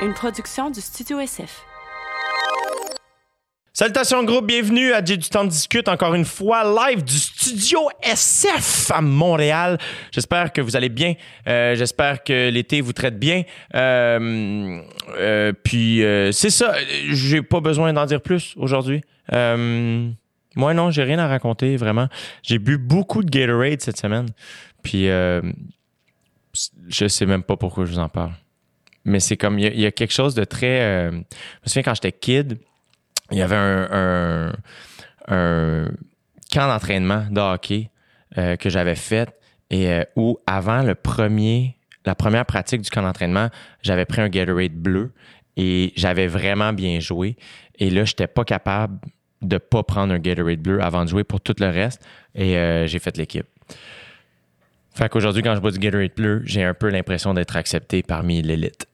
une production du Studio SF. Salutations groupe, bienvenue à J'ai du temps de discute encore une fois live du studio SF à Montréal. J'espère que vous allez bien. Euh, J'espère que l'été vous traite bien. Euh, euh, puis c'est ça. J'ai pas besoin d'en dire plus aujourd'hui. Moi non, j'ai rien à raconter vraiment. J'ai bu beaucoup de Gatorade cette semaine. Puis je sais même pas pourquoi je vous en parle. Mais c'est comme il y, a- quelque chose de très. euh, je me souviens quand j'étais kid il y avait un, camp d'entraînement de hockey euh, que j'avais fait et euh, où avant le premier la première pratique du camp d'entraînement, j'avais pris un Gatorade bleu et j'avais vraiment bien joué et là j'étais pas capable de pas prendre un Gatorade bleu avant de jouer pour tout le reste et j'ai fait l'équipe. Fait qu'aujourd'hui quand je bois du Gatorade bleu, j'ai un peu l'impression d'être accepté parmi l'élite.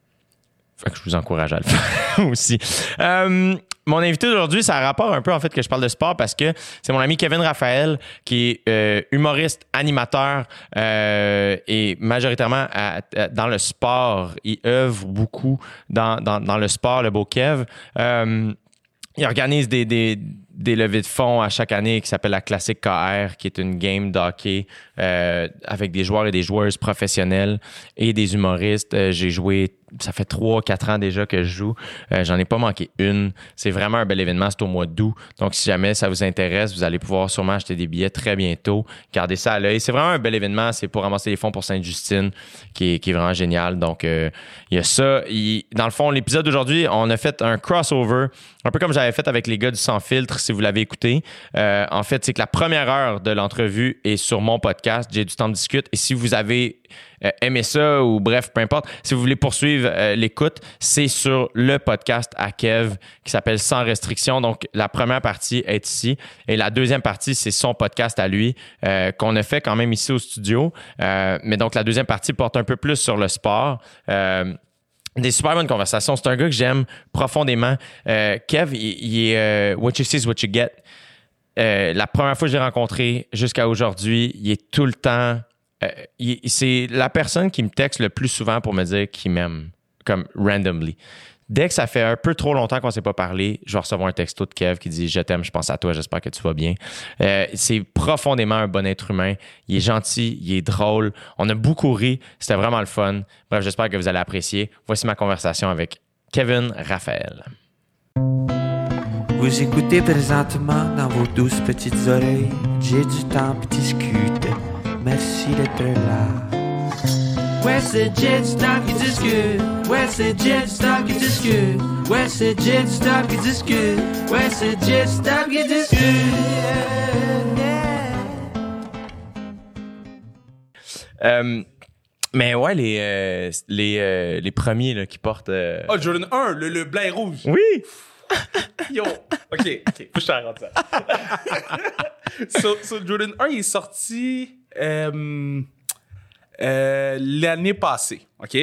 Fait que je vous encourage à le faire aussi. Euh, mon invité d'aujourd'hui, ça a rapport un peu en fait que je parle de sport parce que c'est mon ami Kevin Raphaël qui est euh, humoriste, animateur euh, et majoritairement dans le sport. Il œuvre beaucoup dans, dans, le sport, le beau Kev. Il organise des, des, des levées de fonds à chaque année qui s'appelle la Classique KR, qui est une game d'hockey euh, avec des joueurs et des joueuses professionnels et des humoristes. Euh, J'ai joué, ça fait trois, quatre ans déjà que je joue. Euh, J'en ai pas manqué une. C'est vraiment un bel événement, c'est au mois d'août. Donc, si jamais ça vous intéresse, vous allez pouvoir sûrement acheter des billets très bientôt. Gardez ça à l'œil. C'est vraiment un bel événement. C'est pour ramasser les fonds pour Sainte-Justine, qui est, vraiment génial. Donc, il y a ça. Dans le fond, l'épisode d'aujourd'hui, on a fait un crossover, un peu comme j'avais fait avec les gars du Sans Filtre, si vous l'avez écouté. En fait, c'est que la première heure de l'entrevue est sur mon podcast, J'ai du temps de discute. Et si vous avez euh, aimé ça ou bref, peu importe, si vous voulez poursuivre euh, l'écoute, c'est sur le podcast à Kev qui s'appelle Sans restriction. Donc, la première partie est ici et la deuxième partie, c'est son podcast à lui euh, qu'on a fait quand même ici au studio. Mais donc, la deuxième partie porte un peu plus sur le sport. Des super bonnes conversations. C'est un gars que j'aime profondément. Kev, il, est what you see is what you get. Euh, la première fois que je l'ai rencontré jusqu'à aujourd'hui, il est tout le temps. euh, c'est la personne qui me texte le plus souvent pour me dire qu'il m'aime, comme randomly. Dès que ça fait un peu trop longtemps qu'on ne s'est pas parlé, je vais recevoir un texto de Kev qui dit Je t'aime, je pense à toi, j'espère que tu vas bien. Euh, c'est profondément un bon être humain. Il est gentil, il est drôle. On a beaucoup ri. C'était vraiment le fun. Bref, j'espère que vous allez apprécier. Voici ma conversation avec Kevin Raphaël. Vous écoutez présentement dans vos douces petites oreilles. J'ai du temps puis discute. Merci d'être là. Ouais, c'est Jet Stop qui discute. Ouais, c'est Jet Stop qui discute. Ouais, c'est Jet Stop qui discute. Ouais, c'est Jet Stop qui discute. Euh, mais ouais, les, euh, les, euh, les premiers là, qui portent. euh, Oh, Jordan 1, le, le blanc et rouge. Oui! Yo. OK, OK. Faut que je te raconte ça. so, so, Jordan 1, il est sorti euh, euh, l'année passée. OK?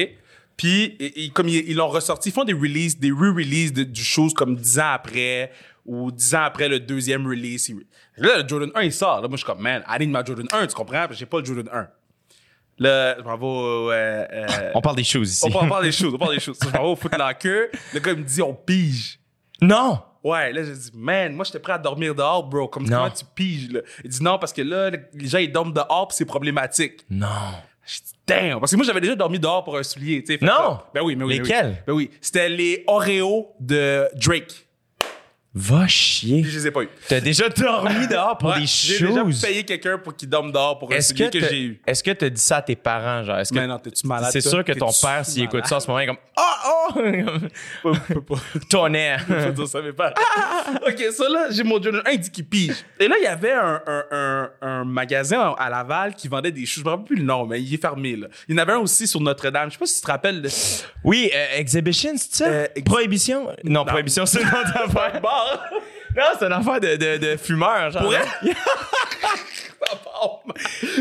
Puis, et- et comme ils l'ont ressorti, ils font des releases, des re-releases de- du chose comme 10 ans après ou 10 ans après le deuxième release. Là, le Jordan 1, il sort. Là, moi, je suis comme, man, I need ma Jordan 1, tu comprends? J'ai pas le Jordan 1. Là, je m'en vais euh, euh, On parle des choses ici. on parle, des choses, on parle des choses. Je m'en vais au Foot Locker. Le gars, il me dit, on pige. Non! Ouais, là, j'ai dit, man, moi, j'étais prêt à dormir dehors, bro. Comme comment tu piges, là? Il dit, non, parce que là, les gens, ils dorment dehors, puis c'est problématique. Non. J'ai dit, damn. Parce que moi, j'avais déjà dormi dehors pour un soulier, tu sais. Non. Ben oui, mais oui. mais oui. Lesquels? Ben oui. C'était les Oreos de Drake. Va chier. Puis je les ai pas eu. T'as déjà dormi dehors pour Ouais, des J'ai déjà choses. payé quelqu'un pour qu'il dorme dehors pour un que, j'ai eu. est-ce que t'as dit ça à tes parents, genre? Est-ce que Mais non, t'es-tu malade? c'est sûr que ton père, s'il écoute ça en ce moment, il est comme Oh, oh! Je peux pas. Ton air. Faut dire ça mes parents. ok, ça là, j'ai mon 1, il dit qu'il pige. Et là, il y avait un, un, un, un magasin à Laval qui vendait des choses. Je me rappelle plus le nom, mais il est fermé, là. Il y en avait un aussi sur Notre-Dame. Je sais pas si tu te rappelles. Oui, euh, Exhibition, c'est ça? Euh, ex- Prohibition? Non, Prohibition, c'est une autre affaire. Non, c'est une affaire de, de, de fumeur, genre. Pour?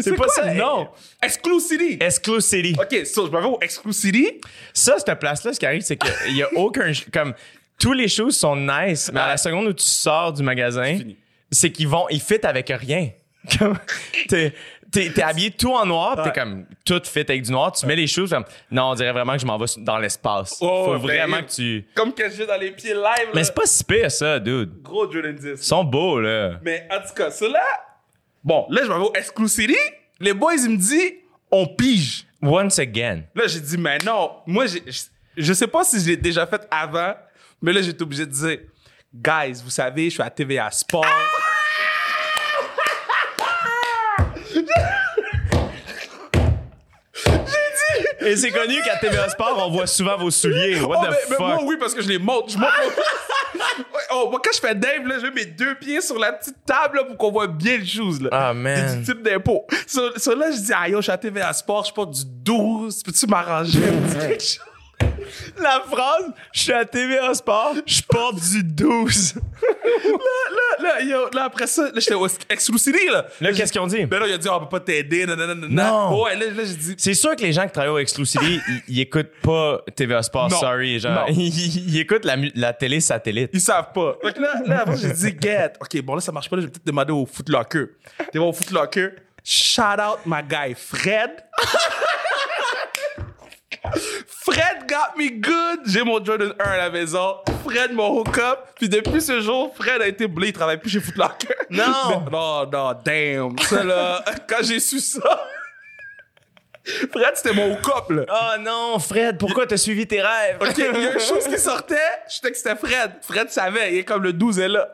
C'est pas ça, le nom? Exclusivity. Exclusivity. Ok, so, vais au Exclusivity. Ça, cette place-là, ce qui arrive, c'est qu'il y a aucun. Comme, tous les choses sont nice, mais à la seconde où tu sors du magasin, c'est qu'ils vont. Ils fit avec rien. Comme, t'es- t'es, t'es habillé tout en noir, pis t'es comme tout fait avec du noir, tu mets les choses, comme, non, on dirait vraiment que je m'en vais dans l'espace. Oh, Faut ben, vraiment que tu. Comme que j'ai dans les pieds live. Mais là. c'est pas si pire, ça, dude. Gros Jordan 10. Ils sont beaux, là. Mais en tout cas, cela. Bon, là, je m'en vais au Exclusivity. Les boys, ils me disent, on pige. Once again. Là, j'ai dit, mais non. Moi, j'ai- je, je sais pas si je l'ai déjà fait avant, mais là, j'étais obligé de dire, guys, vous savez, je suis à TVA Sport. Et c'est connu qu'à TVA Sport, on voit souvent vos souliers. What Oh, the mais, mais fuck? moi, oui, parce que je les monte. Je monte mon- oh, moi, quand je fais Dave, là, je mets mes deux pieds sur la petite table là, pour qu'on voit bien le shoes. Là. Ah, C'est man. du type d'impôt. So, so là, je dis, ah yo, je suis à TVA Sport, je porte du 12. Peux-tu m'arranger un petit quelque chose? La phrase, je suis à TVA Sport, je porte du 12. Là, là, yo, là, après ça, là, j'étais au Exclusivity, là. Là, qu'est-ce qu'ils ont dit? Ben là, il a dit, on peut pas t'aider, non, non, non, non. Non. Ouais, là, là j'ai dit, C'est sûr que les gens qui travaillent au Exclusivity, ils, ils écoutent pas TVA Sport, Non. sorry. Genre, ils, ils écoutent la, télé satellite. ils savent pas. Que là, là, avant, j'ai dit, get. OK, bon, là, ça marche pas, là, je vais peut-être demander au Footlocker. T'es au Footlocker. Shout out my guy, Fred. Fred got me good. J'ai mon Jordan 1 à la maison. Fred m'a hook up. Puis depuis ce jour, Fred a été blé. Il travaille plus chez Footlocker. Non. Mais- non, non, damn. Ça, là, quand j'ai su ça, Fred, c'était mon hook up, là. Oh non, Fred, pourquoi t'as suivi tes rêves? OK, il y a une chose qui sortait, je sais que c'était Fred. Fred savait, il est comme le 12 est là.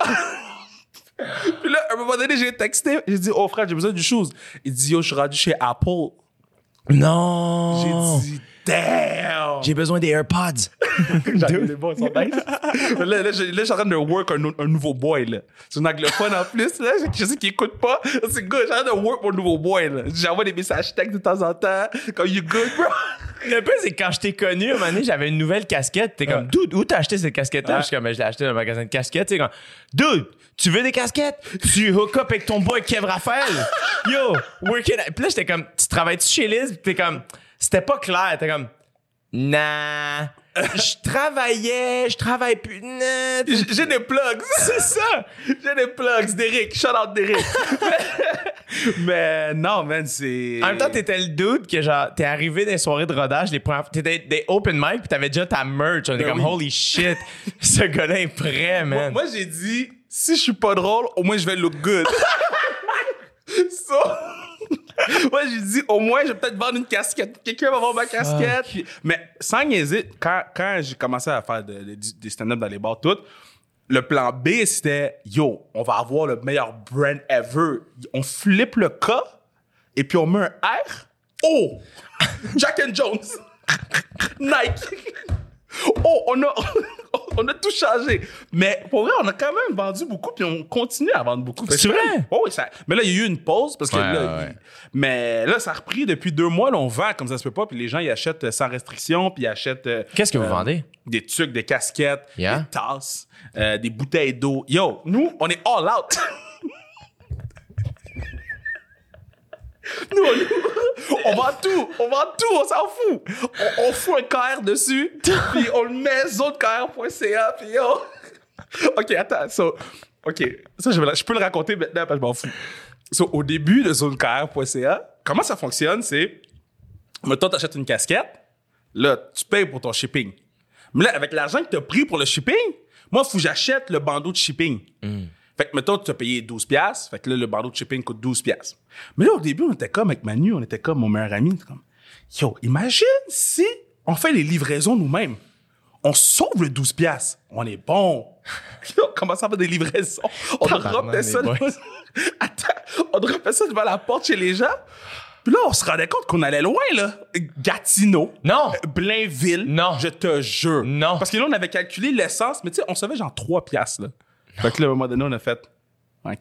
Puis là, à un moment donné, j'ai texté, j'ai dit, oh Fred, j'ai besoin du chose. Il dit, yo, je suis rendu chez Apple. Non. J'ai dit, damn. J'ai besoin des AirPods. J'avoue, les boys sont nice. là, là, je, là, je suis en train de work un, un nouveau boy, là. C'est un anglophone en plus, là. Je sais qu'il écoute pas. C'est good. Je suis en train de work mon nouveau boy, là. J'envoie des messages textes de temps en temps. Comme, you good, bro? Le pire, c'est que quand je t'ai connu, à un moment donné, j'avais une nouvelle casquette. T'es comme, dude, où t'as acheté cette casquette-là? Ouais. Je suis comme, je l'ai acheté dans un magasin de casquettes. T'es comme, dude, tu veux des casquettes? Tu hook up avec ton boy Kev Raphaël? Yo, working. Puis là, j'étais comme, tu travailles-tu chez Liz? Puis t'es comme, c'était pas clair. T'es comme, nah. Je travaillais, je travaille plus. Nah. J'ai des plugs. C'est ça. J'ai des plugs d'Eric. Shout out d'Eric. Mais non, man, c'est. En même temps, t'étais le dude que genre, t'es arrivé dans les soirées de rodage, les premières, t'étais des open mic pis t'avais déjà ta merch. On était Ben comme, oui. holy shit, ce gars-là est prêt, Moi, man. moi, j'ai dit, si je suis pas drôle, au moins je vais look good. so, moi, j'ai dit, au moins, je vais peut-être vendre une casquette. Quelqu'un va voir ma casquette. Puis- mais sans niaiser, quand, quand j'ai commencé à faire de- de- des stand-up dans les bars, tout, le plan B, c'était, yo, on va avoir le meilleur brand ever. On flippe le K et puis on met un R. Oh! Jack and Jones. Nike. Oh, on a, on a tout changé. Mais pour vrai, on a quand même vendu beaucoup, puis on continue à vendre beaucoup. C'est vrai? Oh, oui, ça, mais là, il y a eu une pause parce que Ouais, là, ouais, il- mais là, ça a repris depuis deux mois. Là, on vend comme ça se peut pas, puis les gens ils achètent euh, sans restriction, puis ils achètent. euh, Qu'est-ce que vous euh, vendez? Des trucs, des casquettes, Yeah. des tasses, euh, des bouteilles d'eau. Yo, nous, on est all out. Nous, on, vend tout, on vend tout, on s'en fout. On, fout un KR dessus, puis on le met zonekr.ca, puis yo. OK, attends, so, OK, ça, je, peux le raconter maintenant parce que je m'en fous. So, au début de zonekr.ca, comment ça fonctionne, c'est, mettons, t'achètes une casquette, là, tu payes pour ton shipping. Mais là, avec l'argent que tu as pris pour le shipping, moi, faut que j'achète le bandeau de shipping. Fait que, mettons, tu as payé 12 piastres. Fait que là, le bandeau de shipping coûte 12 piastres. Mais là, au début, on était comme avec Manu, on était comme mon meilleur ami. comme, yo, imagine si on fait les livraisons nous-mêmes. On sauve le 12 piastres. On est bon. Yo, on commence à faire des livraisons? On dropait ça. devant- Attends, on dropait ça devant la porte chez les gens. Puis là, on se rendait compte qu'on allait loin, là. Gatineau. Non. Blainville. Non. Je te jure. Non. Parce que là, on avait calculé l'essence, mais tu sais, on savait genre 3 piastres, là. Fait que là, à un moment donné, on a fait.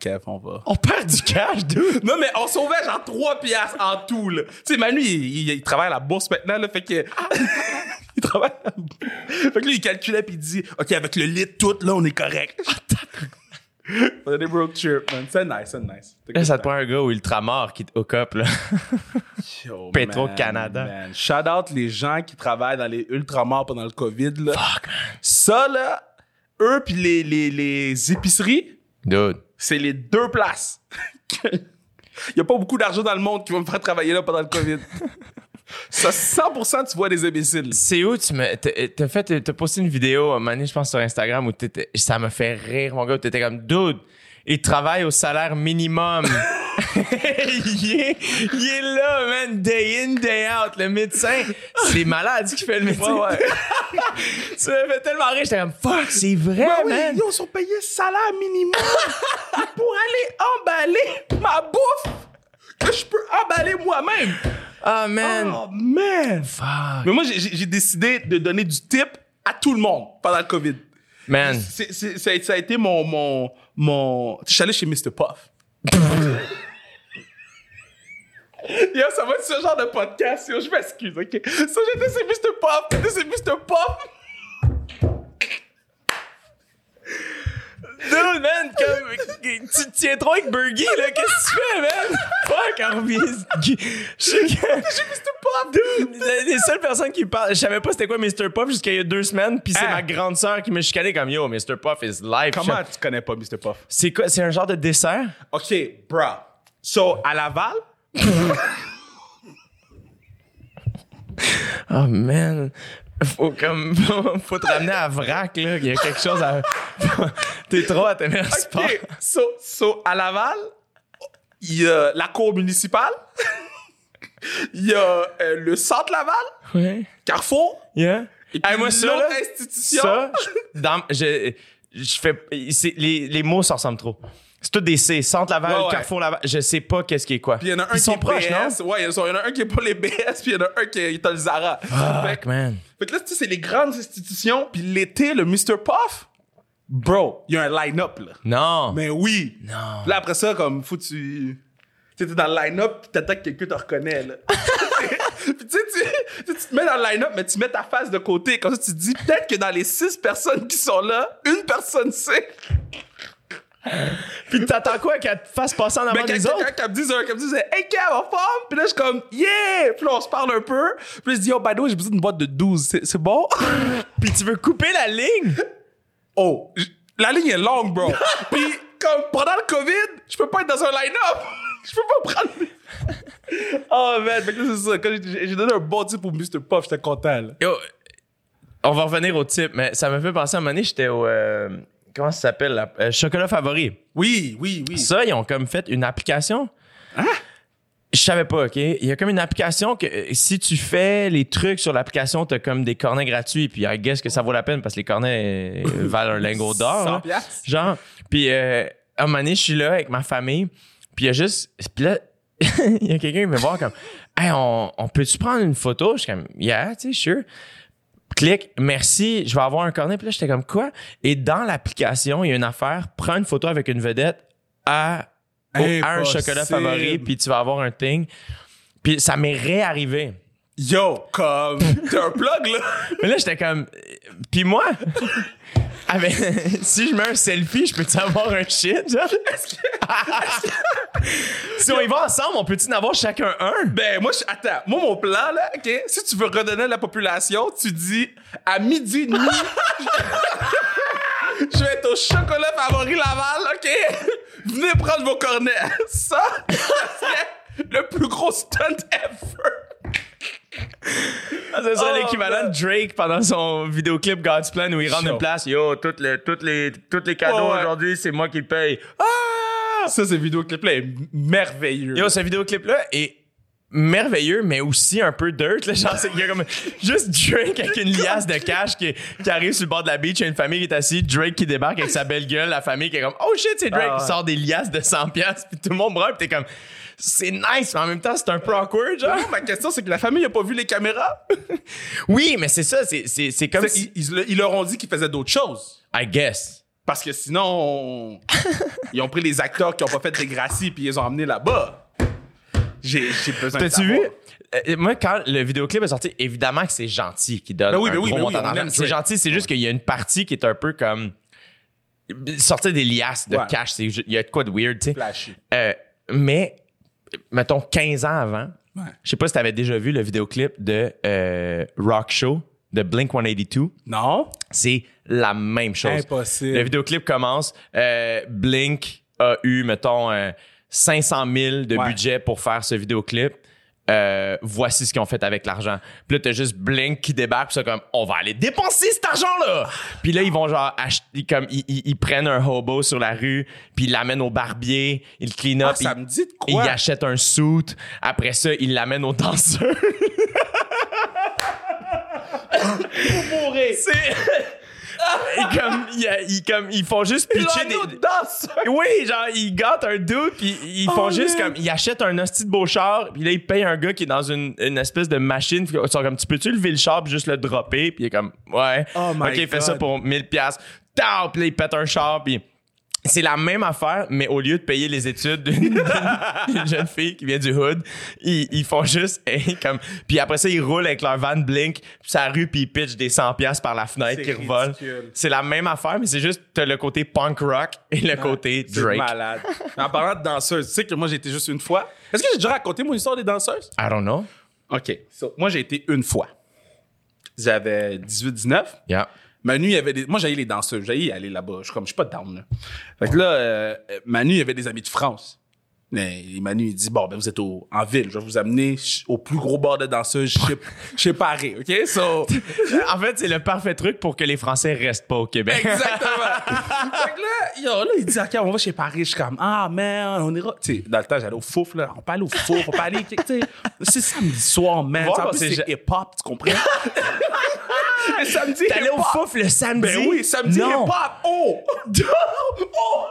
Kev, on va. On perd du cash, dude. Non, mais on sauvait genre 3 piastres en tout, là. Tu sais, Manu, il, il- il travaille à la bourse maintenant, là. Fait que. il travaille à la bourse. Fait que là, il calculait, puis il dit, OK, avec le lit tout, là, on est correct. on a des road trip, man. C'est nice, c'est nice. Là, ça te prend un gars au ultramar qui te hook up, là. Yo, Petro-Canada. man. Shout out les gens qui travaillent dans les ultramars pendant le COVID, là. Ça, là, eux, puis les, les, les épiceries, Dude. c'est les deux places. Il y a pas beaucoup d'argent dans le monde qui va me faire travailler là pendant le COVID. Ça, 100% tu vois des imbéciles. C'est où tu me. T'as t'as fait. T'as posté une vidéo, à un moment donné, je pense, sur Instagram où t'étais. Ça me fait rire, mon gars, où t'étais comme, dude, il travaille au salaire minimum. il, est, il est là, man, day in, day out. Le médecin, c'est malade qui fait le médecin. Ouais, ouais. ça me fait tellement rire. J'étais comme, fuck, c'est vrai, Ben oui, man. ils sont payés salaire minimum pour aller emballer ma bouffe que je peux emballer moi-même. Ah, man. Oh, man. Fuck. Mais moi, j'ai- décidé de donner du tip à tout le monde pendant le COVID. Man. Ça a été mon. mon, mon... Je suis allé chez Mr. Puff. Yo, ça va être ce genre de podcast, yo, je m'excuse, ok? Ça, j'étais chez Mr. Puff, j'étais chez Mr. Puff. Dude, man, comme, tu te tiens trop avec Burgie, là. Qu'est-ce que tu fais, man? Fuck, Harvey. Je sais que. Mr. Puff, Dude, les les seules personnes qui parlent, je savais pas c'était quoi Mr. Puff jusqu'à il y a deux semaines, puis c'est Ah. ma grande sœur qui me chicanait comme yo, Mr. Puff is live. Comment tu connais pas Mr. Puff? C'est quoi? C'est un genre de dessert? OK, bro. So, à Laval, Oh man. Faut comme. Faut te ramener à Vrac, là. Il y a quelque chose à. T'es trop à t'aimer le sport. So, so, à Laval, il y a la cour municipale, il y a euh, le centre Laval, Ouais. Carrefour, Yeah. et puis Hey, moi, ça, là, institution. Ça, dans, je, je fais. Les, les mots se ressemblent trop. C'est tout des C. Centre Laval, Ouais, ouais. Carrefour Laval. Je sais pas qu'est-ce qui est quoi. Puis il y en a un Ils qui sont est proches, BS. non? Ouais, il y en a un qui est pour les BS, puis il y en a un qui est le Zara. fait, Fuck, man. fait que là, tu sais, c'est les grandes institutions, puis l'été, le Mr. Puff, bro, il y a un line-up, là. Non. Mais oui. Non. Là, après ça, comme, faut tu. Tu sais, t'es dans le line-up, pis t'attends que quelqu'un te reconnaît, là. Puis tu sais, tu, tu- tu te mets dans le line-up, mais tu mets ta face de côté. Comme ça, tu te dis, peut-être que dans les six personnes qui sont là, une personne sait. Puis t'attends quoi qu'elle te fasse passer en avant quand des autres? qui me dise, qui me dise, hey, Kev, en forme? Puis là, je suis comme, yeah! Puis là, on se parle un peu. Puis là, je dis, oh, by the way, j'ai besoin d'une boîte de 12. C'est, c'est bon? Puis tu veux couper la ligne? Oh, j- la ligne est longue, bro. Puis, comme pendant le COVID, je peux pas être dans un line-up. Je peux pas prendre. oh, man. Fait que là, c'est ça. Quand j'ai, j'ai donné un bon type pour Mr. Puff, j'étais content, là. Yo, on va revenir au type, mais ça me fait penser à un moment donné, j'étais au. euh, comment ça s'appelle? là? Euh, chocolat favori? Oui, oui, oui. Ça, ils ont comme fait une application. Je savais pas, OK? Il y a comme une application que euh, si tu fais les trucs sur l'application, t'as comme des cornets gratuits. Puis I guess que ça vaut la peine parce que les cornets euh, valent un lingot d'or. 100 là. piastres. Genre, puis euh, à un moment donné, je suis là avec ma famille. Puis il y a juste... Puis là, il y a quelqu'un qui me voir comme... Hey, on, on peut-tu prendre une photo? Je suis comme, yeah, tu sais, sure. Clique, merci, je vais avoir un cornet. Puis là, j'étais comme, quoi? Et dans l'application, il y a une affaire, prends une photo avec une vedette à, au- à un chocolat favori, puis tu vas avoir un thing. Puis ça m'est réarrivé. Yo, comme. T'es un plug, là. Mais là, j'étais comme. euh, Puis moi, avec- si je mets un selfie, je peux-tu avoir un shit, genre? si on y va ensemble, on peut-tu en avoir chacun un? Ben, moi, je, attends. Moi, mon plan, là, OK, si tu veux redonner à la population, tu dis à midi et demi, je vais être au chocolat favori Laval, OK? Venez prendre vos cornets. Ça, serait le plus gros stunt ever. Ah, Ce serait Oh, l'équivalent man. de Drake pendant son vidéoclip God's Plan où il rentre une place. Yo, toutes les, toutes les, toutes les cadeaux ouais. aujourd'hui, c'est moi qui le paye. Ah! Ça, ce vidéoclip-là est merveilleux. Yo, ce vidéoclip-là est merveilleux, mais aussi un peu dirt. Là, genre, c'est qu'il y a comme juste Drake avec une liasse de cash qui, qui arrive sur le bord de la beach. Il y a une famille qui est assise, Drake qui débarque avec sa belle gueule, la famille qui est comme Oh shit, c'est Drake. Ah ouais. Il sort des liasses de 100$, piastres, puis tout le monde brûle, puis t'es comme C'est nice, mais en même temps, c'est un peu awkward, genre. Ma question, c'est que la famille n'a pas vu les caméras. Oui, mais c'est ça, c'est, c'est, c'est comme si. ils, ils- ils leur ont dit qu'ils faisaient d'autres choses. I guess. Parce que sinon, on- ils ont pris les acteurs qui ont pas fait des gracies puis ils les ont emmenés là-bas. J'ai j'ai besoin de T'as-tu vu? Euh, moi, quand le vidéoclip est sorti, évidemment que c'est gentil qui donne Ben oui, un ben oui, gros ben oui, montant aime C'est gentil, c'est juste qu'il y a une partie qui est un peu comme sortir des liasses de Ouais. cash. Il y a de quoi de weird, tu sais. Euh, mais, mettons, 15 ans avant, Ouais. je sais pas si t'avais déjà vu le vidéoclip de euh, Rock Show de Blink 182. Non? C'est la même chose. Impossible. Le vidéoclip commence. euh, Blink a eu, mettons, euh, 500 000 de Ouais. budget pour faire ce vidéoclip. Euh, voici ce qu'ils ont fait avec l'argent. Puis là, t'as juste Blink qui débarque, puis c'est comme, on va aller dépenser cet argent-là! Puis là, ils vont genre acheter, comme, ils, ils- ils prennent un hobo sur la rue, puis ils l'amènent au barbier, ils le clean up, Ah, ça ils- me dit de ils achètent un suit. Après ça, ils l'amènent au danseur. C'est. Et comme, il ils, comme, ils font juste pitcher des. Oui, genre, ils gâtent un doute, puis ils font Oh, juste man. comme. Ils achètent un hostie de beau char, puis là, ils payent un gars qui est dans une, une espèce de machine. Ils sont comme, tu peux-tu lever le char, puis juste le dropper? Puis il est comme, ouais. Oh my ok, fais God. ça pour 1000$. piastres. Tao! Puis là, ils pètent un char, puis. C'est la même affaire, mais au lieu de payer les études d'une jeune fille qui vient du hood, ils, ils font juste hey, comme puis après ça ils roulent avec leur van Blink puis sa rue puis ils pitchent des 100 pièces par la fenêtre qui revolent. C'est la même affaire mais c'est juste t'as le côté punk rock et le côté Drake. malade. En parlant de danseuses, tu sais que moi, j'ai été juste une fois. Est-ce que j'ai déjà raconté mon histoire des danseuses? I don't know. OK. So, moi, j'ai été une fois. J'avais 18-19. Yeah. Manu, il y avait des... Moi, j'allais les danseuses. J'allais aller là-bas. Je suis comme, je suis pas down, là. Fait que là, euh, euh, Manu, il y avait des amis de France. Mais Manu, il dit, bon, ben, vous êtes au- en ville. Je vais vous amener au plus gros bar de danseuses chez, chez Paris. OK? So, en fait, c'est le parfait truc pour que les Français restent pas au Québec. Exactement. fait que là, yo, là, il dit, OK, on va chez Paris. Je suis comme, ah, man, on ira. Tu sais, dans le temps, j'allais au fouf, là. On peut aller au fouf, on peut aller, tu sais. C'est samedi soir, man. Plus, c'est hip-hop, tu comprends? Mais samedi, T'allais au fouf le samedi? Ben oui, samedi, Non. hip-hop. Oh! oh!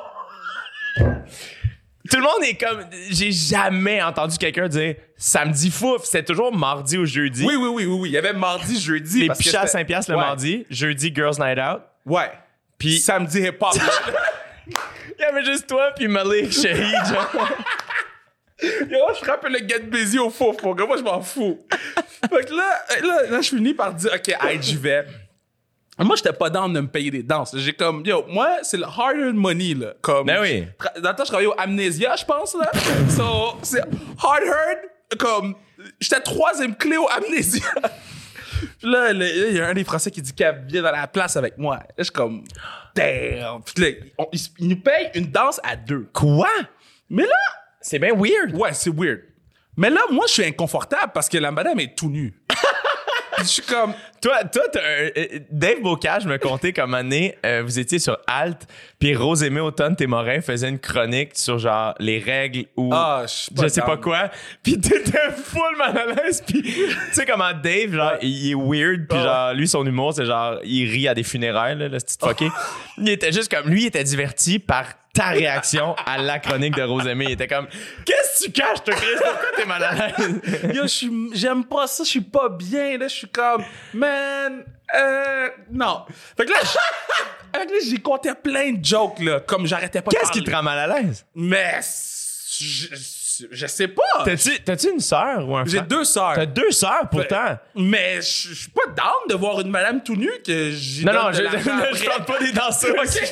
Tout le monde est comme j'ai jamais entendu quelqu'un dire samedi fouf, c'est toujours mardi ou jeudi. Oui, oui, oui, oui, oui. Il y avait mardi, jeudi. les pichets à c'était- 5 piastres le Ouais. mardi, jeudi girls night out. Ouais. Puis Samedi, hip-hop. il y avait juste toi puis Malik Shahid. Yo, je frappe le get busy au fouf, mon gars. Moi, je m'en fous. fait que là, là, là, je finis par dire, OK, hey, j'y vais. Moi, j'étais pas down de me payer des danses. J'ai comme, yo, moi, c'est le hard-earned money, là. Comme, Ben oui. Dans le temps, je travaillais au Amnesia, je pense, là. so, c'est hard-earned, comme, j'étais troisième clé au Amnesia. Puis là, il y a un des Français qui dit qu'il vient dans la place avec moi. Là, je suis comme, damn. Puis là, on- il, il nous paye une danse à deux. Quoi? Mais là, C'est bien weird. Ouais, c'est weird. Mais là, moi, je suis inconfortable parce que la madame est tout nue. Je suis comme, Toi, toi, t'as un- euh, Dave Bocage me contait comme année, euh, vous étiez sur Alt, puis Rose-Aimée Automne Témorin faisait une chronique sur genre les règles ou Ah, je suis pas je sais down. pas quoi, puis t'étais full mal à l'aise, puis tu sais comment Dave, genre, il est weird, puis genre, lui, son humour, c'est genre, il rit à des funérailles, là, le petit fucké. Il était juste comme, lui, il était diverti par ta réaction à la chronique de Rose-Aimée. Il était comme, qu'est-ce que tu caches, toi, Chris? Pourquoi t'es mal à l'aise? yo, j'aime pas ça, je suis pas bien. Là, je suis comme, man, euh, non. Fait que là, je- fait que là, j'ai compté plein de jokes, là, comme j'arrêtais pas Qu'est-ce qui te rend mal à l'aise? Mais, je, je sais pas. T'as-tu, t'as-tu une sœur ou un J'ai deux sœurs. T'as deux sœurs, pourtant. Mais je suis pas down de voir une madame tout nue que j'ai Non, non, je, je parle pas des danseuses.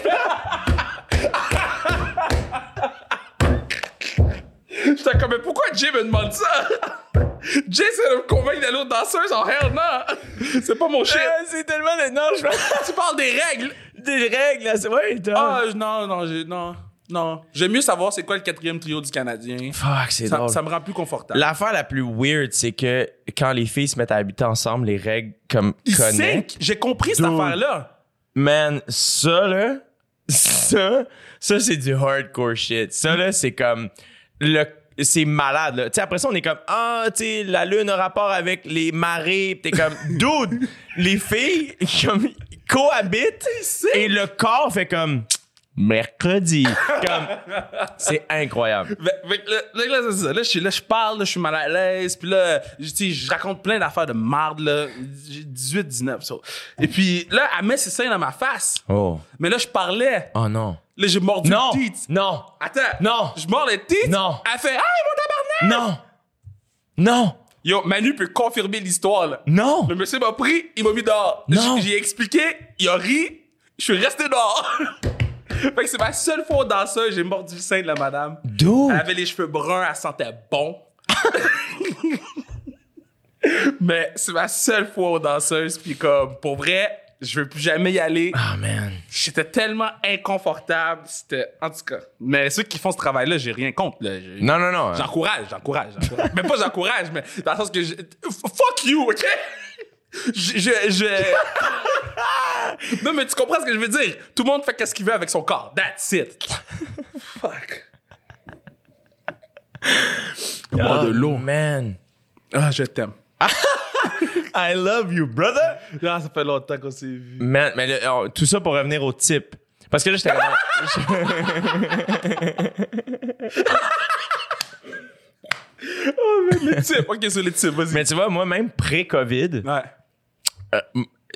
J'étais comme, mais pourquoi Jay me demande ça? Jay, c'est de me convaincre d'aller aux danseuses en hell, non! C'est pas mon shit! Euh, c'est tellement de... Non, je tu parles des règles! Des règles. C'est... Ouais. Ah, non, non, j'ai- non, non. J'aime mieux savoir c'est quoi le quatrième trio du Canadien. Fuck, c'est Ça, drôle. ça me rend plus confortable. L'affaire la plus weird, c'est que quand les filles se mettent à habiter ensemble, les règles comme Ils. J'ai compris cette affaire-là. Man, ça, là, ça, ça, c'est du hardcore shit. Ça, là, c'est comme, le, c'est malade, là. Tu sais, après ça, on est comme, ah, tu sais, la lune a rapport avec les marées. Pis T'es comme, dude, les filles, comme, cohabitent et le corps fait comme, mercredi. comme, c'est incroyable. Fait- fait que là, là, là, c'est ça. Là, je suis là, je parle, là, je suis mal à l'aise. Puis là, je, je raconte plein d'affaires de marde, là. J'ai 18, 19, ça. Et puis là, elle met ses seins dans ma face. Oh. Mais là, je parlais. Oh non. Là, j'ai mordu Non! le teeth. Non! Attends. Non. Je mords le teeth. Non. Elle fait, hey, mon tabarnak! Non! Non! Yo, Manu peut confirmer l'histoire, là. Non! Le monsieur m'a pris, il m'a mis dehors. Non. J'ai expliqué, il a ri, je suis resté dehors. fait que c'est ma seule fois dans ça, j'ai mordu le sein de la madame. Dude! Elle avait les cheveux bruns, elle sentait bon. Mais c'est ma seule fois aux danseuses, puis comme, pour vrai, je veux plus jamais y aller. Ah, man. J'étais tellement inconfortable. C'était, en tout cas. Mais ceux qui font ce travail-là, j'ai rien contre. Là. Non, non, non. J'encourage, j'encourage, j'encourage. mais pas j'encourage, mais dans le sens que je... Fuck you, OK? Je... je, je- non, mais tu comprends ce que je veux dire? Tout le monde fait ce qu'il veut avec son corps. That's it. Fuck. Boire de l'eau. Oh, man. Ah, je t'aime. I love you, brother. Ah, ça fait longtemps qu'on s'est vu. Man, mais le- oh, tout ça pour revenir au type. Parce que là, j'étais comme- Les types, OK, sur les types, vas-y. Mais tu vois, moi, même pré-COVID, Ouais. euh,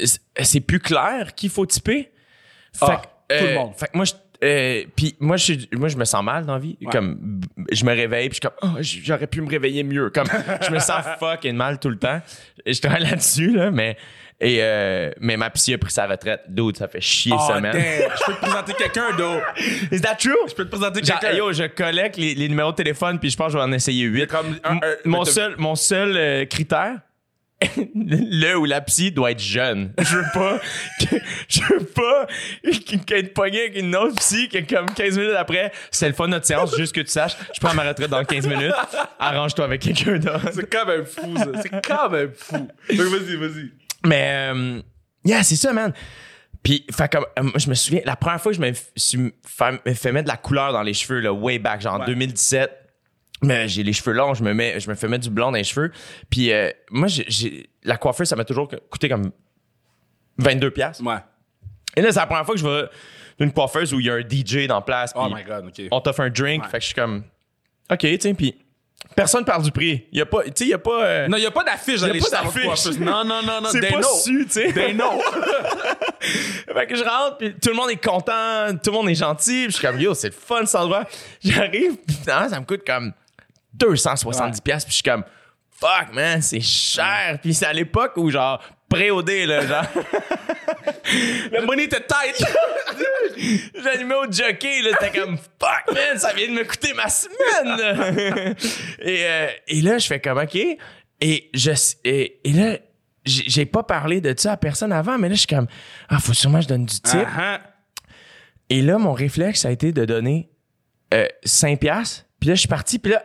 c'est- plus clair qu'il faut typer? Fait Ah, que, tout le euh, monde. Fait que moi, je, euh, puis moi, je, moi, je me sens mal dans la vie. Comme, je me réveille, puis je suis comme, oh, j'aurais pu me réveiller mieux. Comme, je me sens fucking mal tout le temps. Je travaille là-dessus, là, mais, et, euh, mais ma psy a pris sa retraite. Dude, ça fait chier Oh, semaine. damn. Je peux te présenter quelqu'un, d'eau. Is that true? Je peux te présenter quelqu'un. yo, je collecte les, les numéros de téléphone, puis je pense que je vais en essayer huit. comme un- M- un- mon, seul, mon seul critère, le ou la psy doit être jeune. Je veux pas que, je veux pas qu'être pogné avec une autre psy que comme 15 minutes après, c'est le fun notre séance, juste que tu saches, je prends ma retraite dans 15 minutes, arrange-toi avec quelqu'un d'autre. C'est quand même fou, ça. C'est quand même fou. Donc, vas-y, vas-y. Mais, euh, yeah, c'est ça, man. Puis, fait comme, euh, je me souviens, la première fois que je me suis fait, me fait mettre de la couleur dans les cheveux, là, way back, genre en Ouais. 2017, mais j'ai les cheveux longs, je me mets, je me fais mettre du blond dans les cheveux. Puis, euh, moi, j'ai- la coiffeuse, ça m'a toujours coûté comme 22 pièces. Ouais. Et là, c'est la première fois que je vais d'une coiffeuse où il y a un DJ dans la place. Oh my God, OK. on t'offre un drink. Ouais. Fait que je suis comme, OK, tu sais, puis personne parle du prix. Il y a pas, tu sais, il y a pas. euh, Non, il n'y a pas d'affiche dans Y a les d'affiche. Non, non, non, non. c'est pas know. su, tu sais. They know. Fait que je rentre, puis tout le monde est content, tout le monde est gentil. Puis je suis comme, yo, c'est le fun cet endroit. J'arrive, ça me coûte comme 270$. pièces Puis je suis comme, fuck, man, c'est cher. Puis c'est à l'époque où, genre, pré-OD, là, genre, Le money était tight. j'animais au jockey, là, c'était comme, fuck, man, ça vient de me coûter ma semaine. là. et, euh, et là, je fais comme, OK. Et, je, et, et là, j'ai pas parlé de ça à personne avant, mais là, je suis comme, ah, faut sûrement que je donne du type. Ah, Et là, mon réflexe, ça a été de donner euh, 5 piastres. Puis là, je suis parti. Puis là,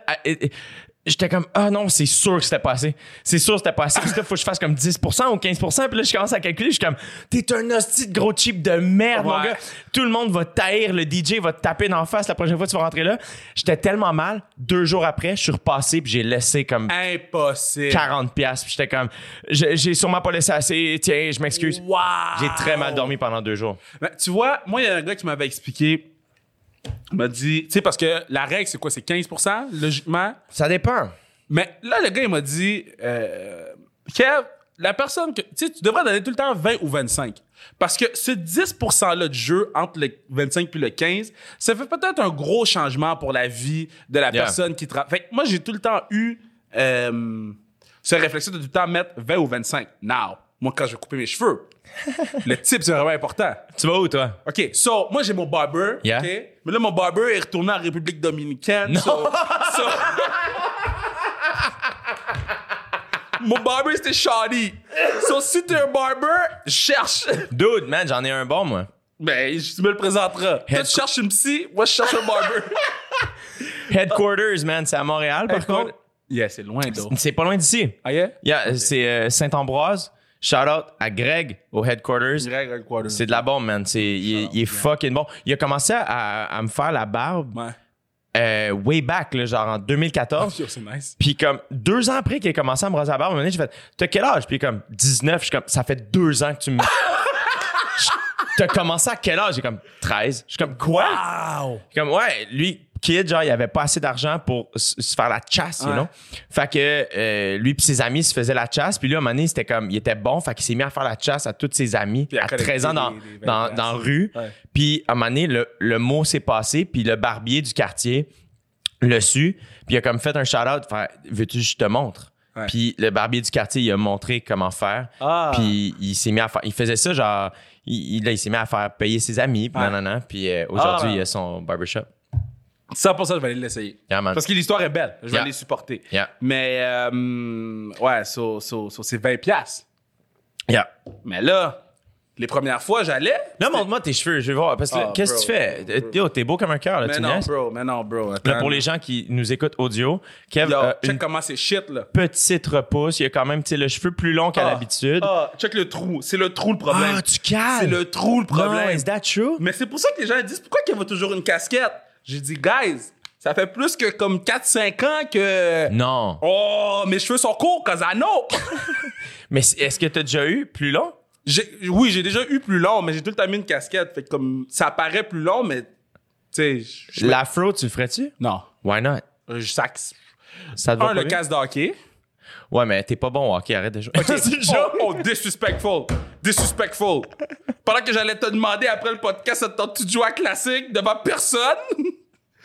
j'étais comme, ah non, c'est sûr que c'était pas assez. C'est sûr que c'était pas assez. Parce que là, faut que je fasse comme 10% ou 15%. Puis là, je commence à calculer. Je suis comme, t'es un hostie de gros cheap de merde, mon gars. Tout le monde va taire. Le DJ va te taper d'en face la prochaine fois que tu vas rentrer là. J'étais tellement mal. Deux jours après, je suis repassé. Puis j'ai laissé comme Impossible. 40 piastres. Puis j'étais comme, j'ai j'ai sûrement pas laissé assez. Tiens, je m'excuse. Wow. J'ai très mal dormi pendant deux jours. Ben, tu vois, moi, il y a un gars qui m'avait expliqué. Il m'a dit, tu sais, parce que la règle, c'est quoi? C'est 15% logiquement? Ça dépend. Mais là, le gars, il m'a dit, euh, Kev, la personne que. Tu sais, tu devrais donner tout le temps 20 ou 25. Parce que ce 10%-là de jeu entre le 25 puis le 15, ça fait peut-être un gros changement pour la vie de la Yeah. personne qui travaille. Fait que moi, j'ai tout le temps eu euh, ce réflexe de tout le temps mettre 20 ou 25. Now, moi, quand je vais couper mes cheveux, le type, c'est vraiment important. Tu vas où, toi? OK, so, moi, j'ai mon barber. Yeah. OK? Mais là, mon barber est retourné en République Dominicaine. So, so- mon barber, c'était Shawty. So, si t'es un barber, cherche. Dude, man, j'en ai un bon, moi. Ben, je- tu me le présenteras. Toi, tu cherches une psy, moi, je cherche un barber. Headquarters, man, c'est à Montréal, par contre. Yeah, c'est loin, though. C'est pas loin d'ici. Ah, yeah? Yeah, C'est euh, Saint-Ambroise. Shout out à Greg au Headquarters. C'est de la bombe, man. C'est, il, est- il est fucking bon. Il a commencé à, à me faire la barbe Ouais. euh, way back, là, genre en 2014. Yo, c'est nice. Puis comme deux ans après qu'il a commencé à me raser la barbe, à un moment donné, j'ai fait T'as quel âge? Puis comme 19, je suis comme Ça fait deux ans que tu me. T'as commencé à quel âge? J'ai comme 13. Je suis comme Quoi? Wow! Comme ouais, lui, kid, genre, il avait pas assez d'argent pour se faire la chasse, you Ouais. know? Fait que euh, lui puis ses amis se faisaient la chasse. Puis lui, à un moment donné, c'était comme, il était bon. Fait qu'il s'est mis à faire la chasse à tous ses amis à à 13 ans dans, des- des dans, dans rue. Puis à un moment donné, le, le mot s'est passé. Puis le barbier du quartier le su. Puis il a comme fait un shout-out. Veux-tu que je te montre? Puis le barbier du quartier, il a montré comment faire. Ah. Puis il s'est mis à faire. Il faisait ça, genre. Il, il- s'est mis à faire payer ses amis. Puis. Puis euh, aujourd'hui, Ah. il a son barbershop. Ça, pour ça, je vais aller l'essayer. Yeah. Parce que l'histoire est belle. Je vais Yeah. aller supporter. Yeah. Mais, euh, ouais, so, so, so, c'est 20 piastres. Yeah. Mais là, Les premières fois, j'allais. Là, montre-moi tes cheveux, je vais voir. Parce que Ah, qu'est-ce que tu fais? bro. Yo, t'es beau comme un cœur, là, Mais tu non, bro, mais non, bro. Là, pour les gens qui nous écoutent audio, Kev Yo, check comment c'est shit, là. petite repousse. Il a quand même, tu sais, le cheveu plus long qu'à Ah, l'habitude. Ah, check le trou. C'est le trou le problème. Ah, tu calmes. C'est le trou le problème. Non, is that true? Mais c'est pour ça que les gens disent pourquoi qu'il y a toujours une casquette? J'ai dit, guys, ça fait plus que comme 4-5 ans que. Non. Oh, mes cheveux sont courts, cause I know. Mais est-ce que t'as déjà eu plus long? J'ai- oui, j'ai déjà eu plus long, mais j'ai tout le temps mis une casquette. Fait que comme ça paraît plus long, mais tu sais, L'afro, tu le ferais-tu? non, Why not? Euh, je sac. Ça te va Un pas le bien? casque de hockey. Ouais, mais t'es pas bon au hockey, arrête de jouer. C'est oh, oh, disrespectful, disrespectful. Pendant que j'allais te demander après le podcast, ça te tente-tu de jouer à classique devant personne?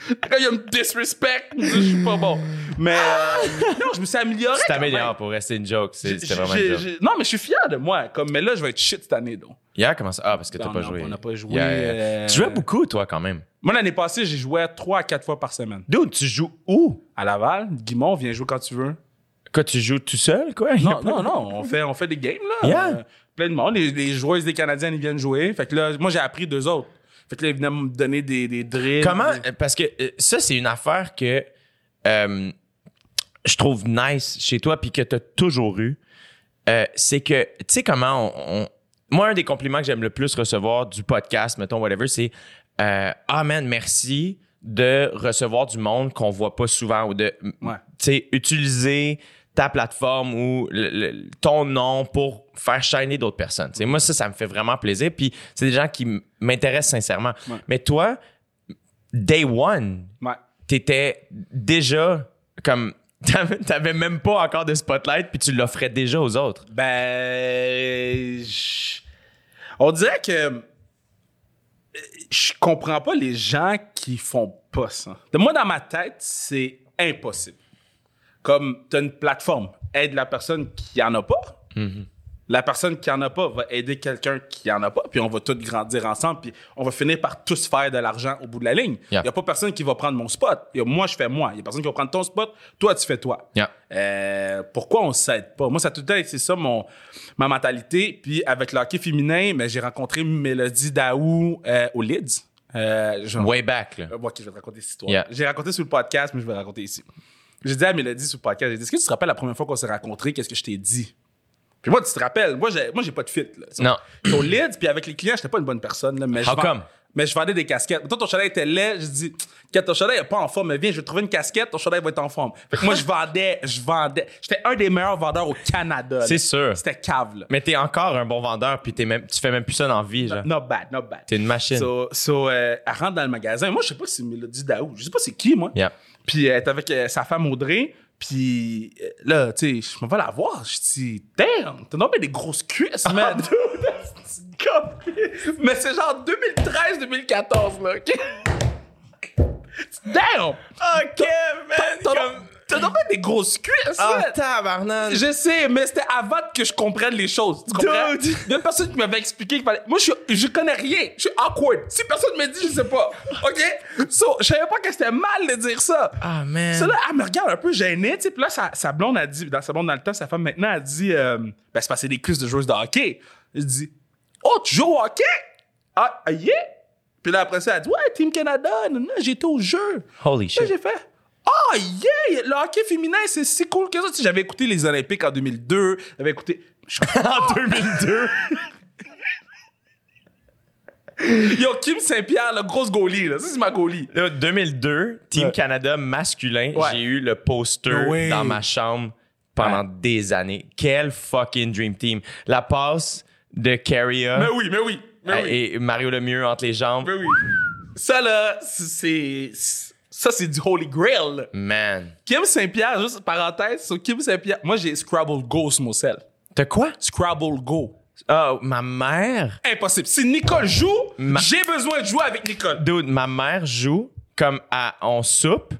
Quand il y a une disrespect, je suis pas bon. Mais euh, non, je me suis amélioré. Tu quand t'améliores pour rester une joke. C'est- vraiment une Non, mais je suis fier de moi. Comme, mais là, je vais être shit cette année, donc. Hier, comment ça? Ah, parce que t'as pas non, joué. on n'a pas joué, Yeah, yeah. euh, Tu jouais beaucoup, toi, quand même. Moi, l'année passée, j'ai joué 3 à 4 fois par semaine. Dude, tu joues où? À Laval, Guimont, viens jouer quand tu veux. Quoi, tu joues tout seul, quoi? Non, pas- non, non, on fait, on fait des games, là. Yeah. Plein de monde. Les, les joueuses des Canadiens, ils viennent jouer. Fait que là, moi, j'ai appris deux autres. Fait que là, ils venaient me donner des, des drills. Comment? des- Parce que euh, ça, c'est une affaire que euh, je trouve nice chez toi puis que tu as toujours eu. Euh, c'est que, tu sais, comment on, on- Moi, un des compliments que j'aime le plus recevoir du podcast, mettons, whatever, c'est euh, Ah, man, merci de recevoir du monde qu'on voit pas souvent ou de, Ouais. tu sais, utiliser ta plateforme ou le- le- ton nom pour faire shiner d'autres personnes. Moi, ça, ça me fait vraiment plaisir. Puis c'est des gens qui m'intéressent sincèrement. Ouais. Mais toi, day one, Ouais. t'étais déjà comme t'avais même pas encore de spotlight puis tu l'offrais déjà aux autres. Ben. je- On dirait que. Je comprends pas les gens qui font pas ça. De moi, dans ma tête, c'est impossible. Comme, tu as une plateforme, aide la personne qui en a pas. La personne qui en a pas va aider quelqu'un qui en a pas, puis on va tous grandir ensemble, puis on va finir par tous faire de l'argent au bout de la ligne. Il Yeah. y a pas personne qui va prendre mon spot. Y a- moi, je fais moi. Il y a personne qui va prendre ton spot. Toi, tu fais toi. Yeah. Euh, pourquoi on s'aide pas? Moi, ça tout le temps été ça, mon, ma mentalité. Puis avec le hockey féminin, mais j'ai rencontré Mélodie Daou euh, au Leeds. Euh, Way back là. ok, je vais te raconter cette histoire. Yeah. J'ai raconté sur le podcast, mais je vais raconter ici. J'ai dit à Mélodie sur le podcast, j'ai dit, est-ce que tu te rappelles la première fois qu'on s'est rencontrés, qu'est-ce que je t'ai dit? Puis moi, tu te rappelles, moi, j'ai, moi, j'ai pas de fit. Là, Non. Au Leeds, puis avec les clients, j'étais pas une bonne personne. Là, mais je How vends- come? Mais je vendais des casquettes. Toi, ton chandail était laid. Je dis, quand ton chandail est pas en forme, mais viens, je vais trouver une casquette, ton chandail va être en forme. Fait que moi, je vendais, je vendais. J'étais un des meilleurs vendeurs au Canada. C'est sûr. C'était cave, là. Mais t'es encore un bon vendeur puis t'es même tu fais même plus ça dans la vie genre. Not bad, not bad. T'es une machine. So, so, euh, elle rentre dans le magasin. Moi, je sais pas si c'est Mélodie Daou. Je sais pas c'est qui, moi. Yeah. Puis elle est avec euh, sa femme Audrey. Puis euh, là, tu sais, je m'en vais la voir. Je dis, damn, t'as nommé des grosses cuisses, man. Une conne. Mais c'est genre 2013-2014, là, OK? Damn! OK, man. T'as nommé des grosses cuisses, Ah, tabarnak. Je sais, mais c'était avant que je comprenne les choses. Tu comprends? Dude. Il y a une personne qui m'avait expliqué qu'il fallait. Moi, je, suis- je connais rien. Je suis awkward. Si personne me dit, je sais pas. OK? So, je savais pas que c'était mal de dire ça. Ah man. Ça, là, elle me regarde un peu gênée, tu sais. Puis là, sa, sa blonde a dit, dans sa blonde dans le temps, sa femme maintenant a dit, euh, ben, c'est parce que c'est des cuisses de joueuses de hockey. Je dis, oh, tu joues au hockey? Ah, ah, yeah? Puis là, après ça, elle dit, ouais, Team Canada, non, non, j'étais au jeu. Holy Là, shit. j'ai fait, ah, yeah, le hockey féminin, c'est si cool que ça. Tu sais, j'avais écouté les Olympiques en 2002, j'avais écouté. en 2002. Yo, Kim Saint-Pierre, le grosse goalie, là. Ça, c'est ma goalie. Là, 2002, Team Ouais. Canada masculin, Ouais. j'ai eu le poster dans ma chambre pendant Ouais. des années. Quel fucking dream team. La passe de Carrier Mais oui, mais oui, mais oui. et Mario Lemieux entre les jambes. Mais oui. Ça, là, c'est. Ça, c'est du Holy Grail, là. Man. Kim Saint-Pierre, juste parenthèse, sur Kim Saint-Pierre, moi j'ai Scrabble Go sur mon sel. T'as quoi? Scrabble Go. Oh, ma mère? Impossible. Si Nicole joue, Ma- j'ai besoin de jouer avec Nicole. Dude, ma mère joue comme à on soupe,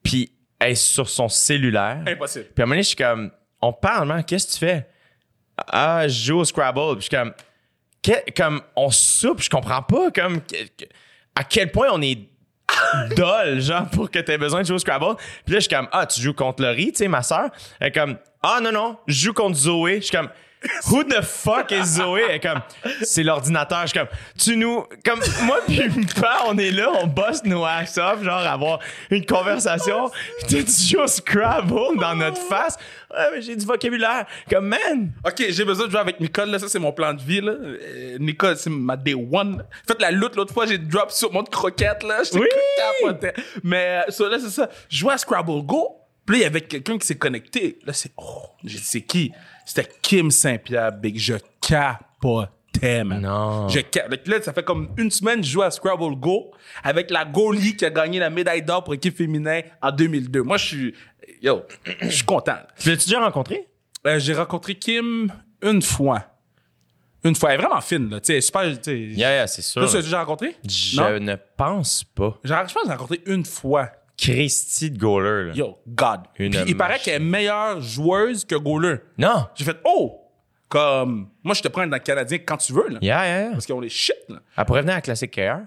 puis elle est sur son cellulaire. Impossible. Puis à un moment donné, je suis comme, on parle, man, qu'est-ce que tu fais? Ah, je joue au Scrabble. Puis je suis comme, que- comme, on soupe, je comprends pas, comme, que- que- à quel point on est dol, genre, pour que t'aies besoin de jouer au Scrabble. Puis là, je suis comme, ah, tu joues contre Laurie, tu sais, ma soeur. Elle est comme, ah, non, non, je joue contre Zoé. Je suis comme, Who the fuck is Zoé? Elle est comme, c'est l'ordinateur. Je suis comme, tu nous, comme, moi puis père, on est là, on bosse nos ass off, genre, avoir une conversation. Tu joues au Scrabble dans notre face. Ouais, mais j'ai du vocabulaire. Comme, man! Ok, j'ai besoin de jouer avec Nicole, là. Ça, c'est mon plan de vie, là. Euh, Nicole, c'est ma day one. Faites la lutte, l'autre fois, j'ai drop sur mon croquette, là. J'étais Oui! Mais, euh, so, là, c'est ça. Jouais à Scrabble Go. Puis là, il y avait quelqu'un qui s'est connecté. Là, c'est, oh, j'ai dit, c'est qui? C'était Kim Saint-Pierre, big. Je capotais, man. Non. Je cap- Fait que Là, ça fait comme une semaine que je joue à Scrabble Go avec la goalie qui a gagné la médaille d'or pour équipe féminin en 2002. Moi, je suis, yo, je suis content. Tu l'as-tu déjà rencontré? Euh, j'ai rencontré Kim une fois. Une fois. Elle est vraiment fine, là. Tu sais, super. Yeah, yeah, c'est sûr. Tu l'as déjà rencontré? Je Non? ne pense pas. Je pense que j'ai rencontré une fois. Christy de goaler, là. Yo, God. Une Puis il paraît machine. qu'elle est meilleure joueuse que goaler. Non! J'ai fait, oh! Comme, moi, je te prends dans le Canadien quand tu veux, là. Yeah, yeah, yeah. Parce qu'on est shit, là. Elle pourrait venir à Classic KR.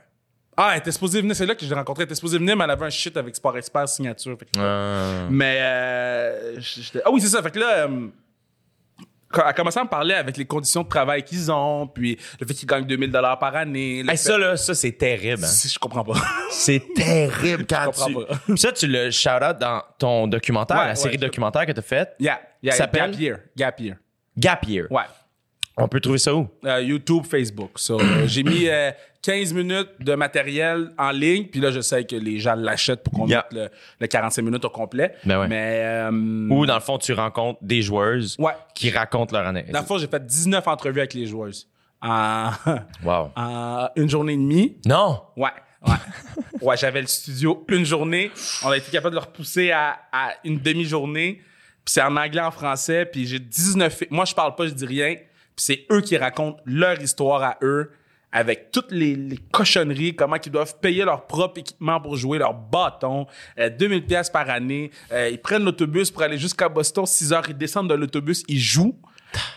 Ah, elle était supposée venir, c'est là que j'ai rencontré. Elle était supposée venir, mais elle avait un shit avec Sport Expert signature. Fait que- Euh, Mais, euh, j'étais- ah oui, c'est ça. Fait que là, euh, a commencé à me parler avec les conditions de travail qu'ils ont, puis le fait qu'ils gagnent 2000 dollars par année. hey, fait- ça, là, ça, c'est terrible. hein. Je comprends pas. C'est terrible quand Je comprends tu... pas. Ça, tu le shout-out dans ton documentaire, Ouais, la ouais, série je- documentaire que tu as faite. yeah, yeah, Ça s'appelle? Gap Year. Gap Year. Gap Year. Ouais. On peut trouver ça où? Euh, YouTube, Facebook. So, euh, j'ai mis euh, 15 minutes de matériel en ligne, puis là, je sais que les gens l'achètent pour qu'on Yeah. mette le, le 45 minutes au complet. Ben ouais. Mais, euh, Où, dans le fond, tu rencontres des joueuses ouais. qui racontent leur année. Dans le fond, j'ai fait 19 entrevues avec les joueuses. En, Wow. en une journée et demie. Non! Ouais, ouais. ouais, j'avais le studio une journée. On a été capable de le repousser à, à une demi-journée. Puis c'est en anglais, en français. Puis j'ai 19... fi- Moi, je parle pas, je dis rien. C'est eux qui racontent leur histoire à eux avec toutes les, les cochonneries, comment ils doivent payer leur propre équipement pour jouer, leur bâton, euh, 2000 pièces par année. Euh, ils prennent l'autobus pour aller jusqu'à Boston, 6 heures, ils descendent de l'autobus, ils jouent,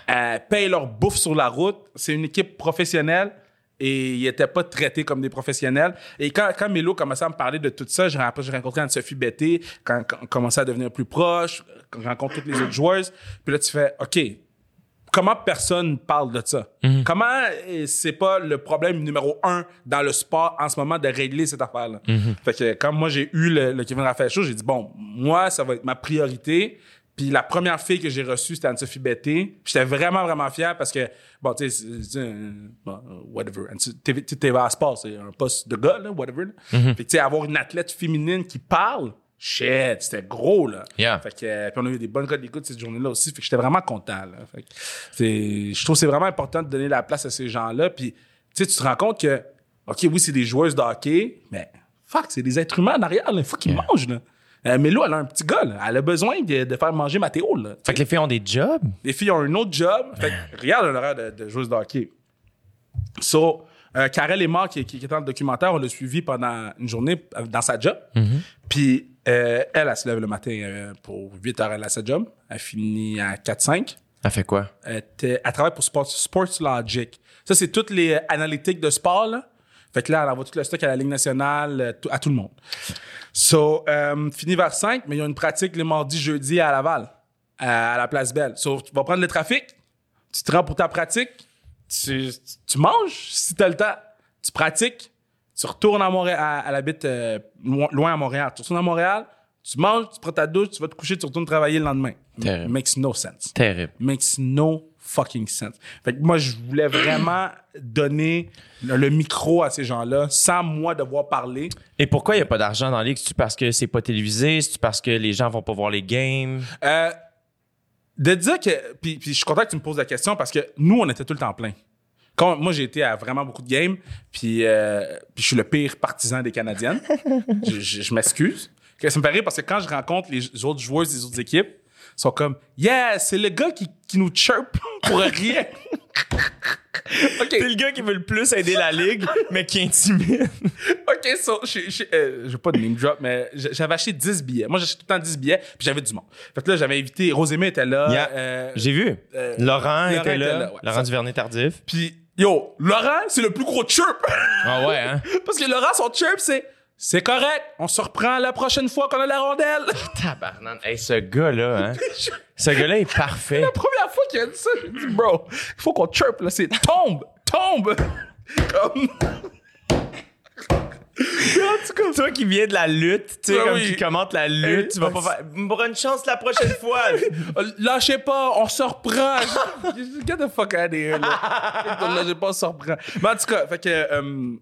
euh, payent leur bouffe sur la route. C'est une équipe professionnelle et ils n'étaient pas traités comme des professionnels. Et quand, quand Mélo commençait à me parler de tout ça, après j'ai rencontré Anne-Sophie Betté, quand, quand on commençait à devenir plus proche, quand je rencontre toutes les autres joueuses. Puis là, tu fais, OK, comment personne parle de ça? Comment euh, c'est pas le problème numéro un dans le sport en ce moment de régler cette affaire-là? Fait que quand moi j'ai eu le, le Kevin Raphaël Show, j'ai dit bon, moi, ça va être ma priorité. Puis la première fille que j'ai reçue, c'était Anne-Sophie Betté. J'étais vraiment, vraiment fier parce que, bon, tu sais, un- bon, whatever. Anne- TV, TV à sport, c'est un poste de gars, là, whatever. là. Fait que, tu sais, avoir une athlète féminine qui parle, shit, c'était gros, là. Yeah. Fait que, euh, puis on a eu des bonnes codes d'écoute cette journée-là aussi. Fait que j'étais vraiment content. Là. Fait que je trouve que c'est vraiment important de donner la place à ces gens-là. Puis, tu sais, tu te rends compte que, OK, oui, c'est des joueuses de hockey, mais fuck, c'est des êtres humains en arrière. là. Il faut qu'ils mangent. Là. Euh, Mélo, elle a un petit gars. Là. Elle a besoin de, de faire manger Mathéo. Là. Fait que les filles ont des jobs? Les filles ont un autre job. Fait que, regarde l'horaire de, de joueuse de hockey. So, euh, Karel Lemar, qui, qui, qui est dans le documentaire, on l'a suivi pendant une journée euh, dans sa job. Puis, euh, elle, elle se lève le matin euh, pour 8 heures, elle a sa job. Elle finit à 4-5. Elle fait quoi? Elle, travaille pour Sports, Sports Logic. Ça, c'est toutes les euh, analytiques de sport, là. Fait que là, elle envoie tout le stock à la Ligue nationale, à tout le monde. So, euh, fini vers 5, mais il y a une pratique les mardis, jeudi à Laval, à, à la Place Belle. So, tu vas prendre le trafic, tu te rends pour ta pratique, tu, tu manges si tu as le temps, tu pratiques, tu retournes à Montréal, à, à la bite euh, loin, à Montréal. Tu retournes à Montréal, tu manges, tu prends ta douche, tu vas te coucher, tu retournes travailler le lendemain. Terrible. Makes no sense Terrible. makes no fucking sense. Fait que moi, je voulais vraiment donner le, le micro à ces gens-là sans moi devoir parler. Et pourquoi il n'y a pas d'argent dans la ligue? C'est-tu parce que c'est pas télévisé? C'est-tu parce que les gens vont pas voir les games? Euh, de dire que... Puis, puis je suis content que tu me poses la question parce que nous, on était tout le temps plein. Quand, moi, j'ai été à vraiment beaucoup de games, puis, euh, puis je suis le pire partisan des Canadiennes. je je- je m'excuse. Ça me fait rire parce que quand je rencontre les autres joueuses des autres équipes, ils sont comme « Yeah, c'est le gars qui, qui nous chirp pour rien. ». C'est le gars qui veut le plus aider la ligue, mais qui intimide. OK, so, je, je, euh, je veux pas de name drop, mais j'avais acheté 10 billets. Moi, j'achetais tout le temps 10 billets, puis j'avais du monde. Fait que là, j'avais invité, Rosémie était là. Yeah. euh, J'ai vu. euh, Laurent, Laurent était était là. là, ouais, Laurent. Duvernay-Tardif. puis, yo, Laurent, c'est le plus gros chirp. Ah ouais, hein? Parce que Laurent, son chirp, c'est c'est correct, on se reprend la prochaine fois qu'on a la rondelle. Tabarnane. Hey, ce gars-là, hein? ce gars-là est parfait. la première première fois qu'il a dit ça, j'ai dit, bro, il faut qu'on chirp, là. C'est tombe, tombe. Comme. Toi qui viens de la lutte, tu sais, Ben comme oui. qui commente la lutte, tu vas pas faire. Bonne chance la prochaine fois. Lâchez pas, on se reprend. Get the fuck out of here, là. Lâchez pas, on se reprend. Mais en tout cas, fait que, euh,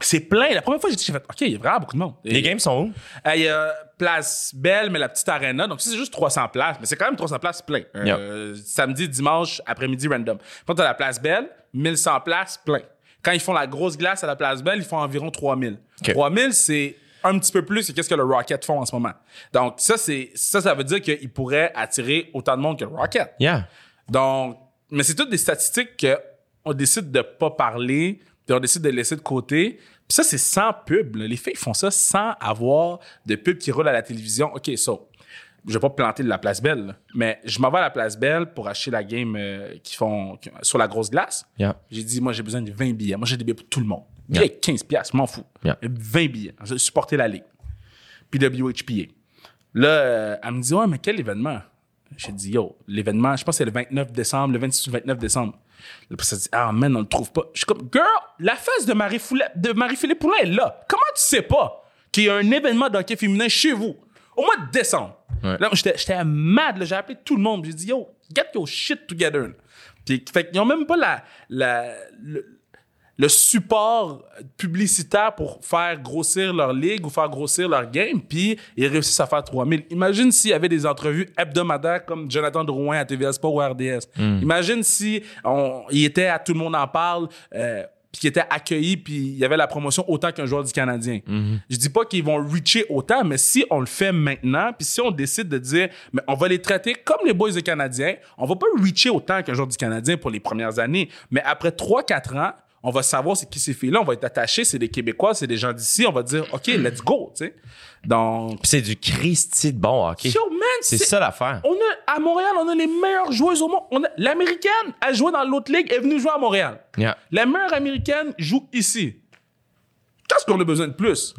c'est plein. La première fois, j'ai fait, OK, il y a vraiment beaucoup de monde. Les games sont où? Il y a Place Belle, mais la petite arena. Donc, ça, c'est juste 300 places. Mais c'est quand même 300 places plein. Euh, Samedi, dimanche, après-midi, random. Quand t'as la Place Belle, 1100 places plein. Quand ils font la grosse glace à la Place Belle, ils font environ 3000. OK. 3000, c'est un petit peu plus que qu'est-ce que le Rocket font en ce moment. Donc, ça, c'est, ça, ça veut dire qu'ils pourraient attirer autant de monde que le Rocket. Yeah. Donc, mais c'est toutes des statistiques qu'on décide de pas parler, puis on décide de laisser de côté. Puis ça, c'est sans pub. là. Les filles font ça sans avoir de pub qui roule à la télévision. OK, ça. Je vais pas planter de la place belle, là. mais je m'en vais à la place belle pour acheter la game euh, qu'ils font qui- sur la grosse glace. Yeah. J'ai dit, moi, j'ai besoin de 20 billets. Moi, j'ai des billets pour tout le monde. Billet Yeah. 15 piastres, je m'en fous. Yeah. 20 billets. Je vais supporter la ligue. Puis WHPA. Là, euh, elle me dit, ouais, mais quel événement? J'ai dit, yo, l'événement, je pense que c'est le 29 décembre, le 26 ou le 29 décembre. Là, puis ça dit, ah, man, on le trouve pas. Je suis comme, girl, la face de Marie-Foulette- de Marie-Philippe Poulin est là. Comment tu sais pas qu'il y a un événement d'hockey féminin chez vous? Au mois de décembre? Ouais. Là, j'étais, j'étais mad. J'ai appelé tout le monde. J'ai dit, yo, get your shit together. Puis, fait qu'ils ont même pas la, la, le, le support publicitaire pour faire grossir leur ligue ou faire grossir leur game, puis ils réussissent à faire 3000. Imagine s'il y avait des entrevues hebdomadaires comme Jonathan Drouin à TVA Sport ou RDS. Imagine si on, il était à Tout le monde en parle, euh, puis qu'il était accueilli, puis il y avait la promotion autant qu'un joueur du Canadien. Je dis pas qu'ils vont reacher autant, mais si on le fait maintenant, puis si on décide de dire, mais on va les traiter comme les boys du Canadien, on va pas reacher autant qu'un joueur du Canadien pour les premières années, mais après 3-4 ans, on va savoir c'est qui ces filles-là, on va être attachés, c'est des Québécois, c'est des gens d'ici, on va dire, OK, let's go, tu sais. Donc, c'est du Christy de bon hockey. yo, man, C'est ça l'affaire. On a, à Montréal, on a les meilleures joueuses au monde. On a, l'américaine, elle jouait dans l'autre ligue, elle est venue jouer à Montréal. Yeah. La meilleure américaine joue ici. Qu'est-ce qu'on a besoin de plus?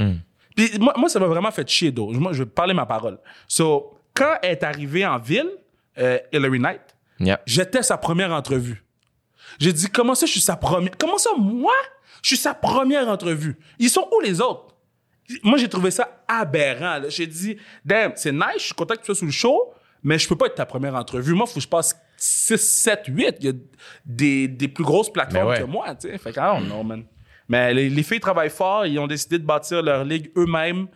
Puis moi, moi, ça m'a vraiment fait chier, d'eau. Moi, je vais parler ma parole. So, quand elle est arrivée en ville, euh, Hillary Knight, Yeah. j'étais sa première entrevue. J'ai dit, comment ça, je suis sa première... Comment ça, moi, je suis sa première entrevue? Ils sont où les autres? Moi, j'ai trouvé ça aberrant. là. J'ai dit, damn, c'est nice, je suis content que tu sois sous le show, mais je peux pas être ta première entrevue. Moi, il faut que je passe 6, 7, 8. Il y a des, des plus grosses plateformes ouais. que moi, tu sais. Fait que, I don't know, man. Mais les, les filles travaillent fort, ils ont décidé de bâtir leur ligue eux-mêmes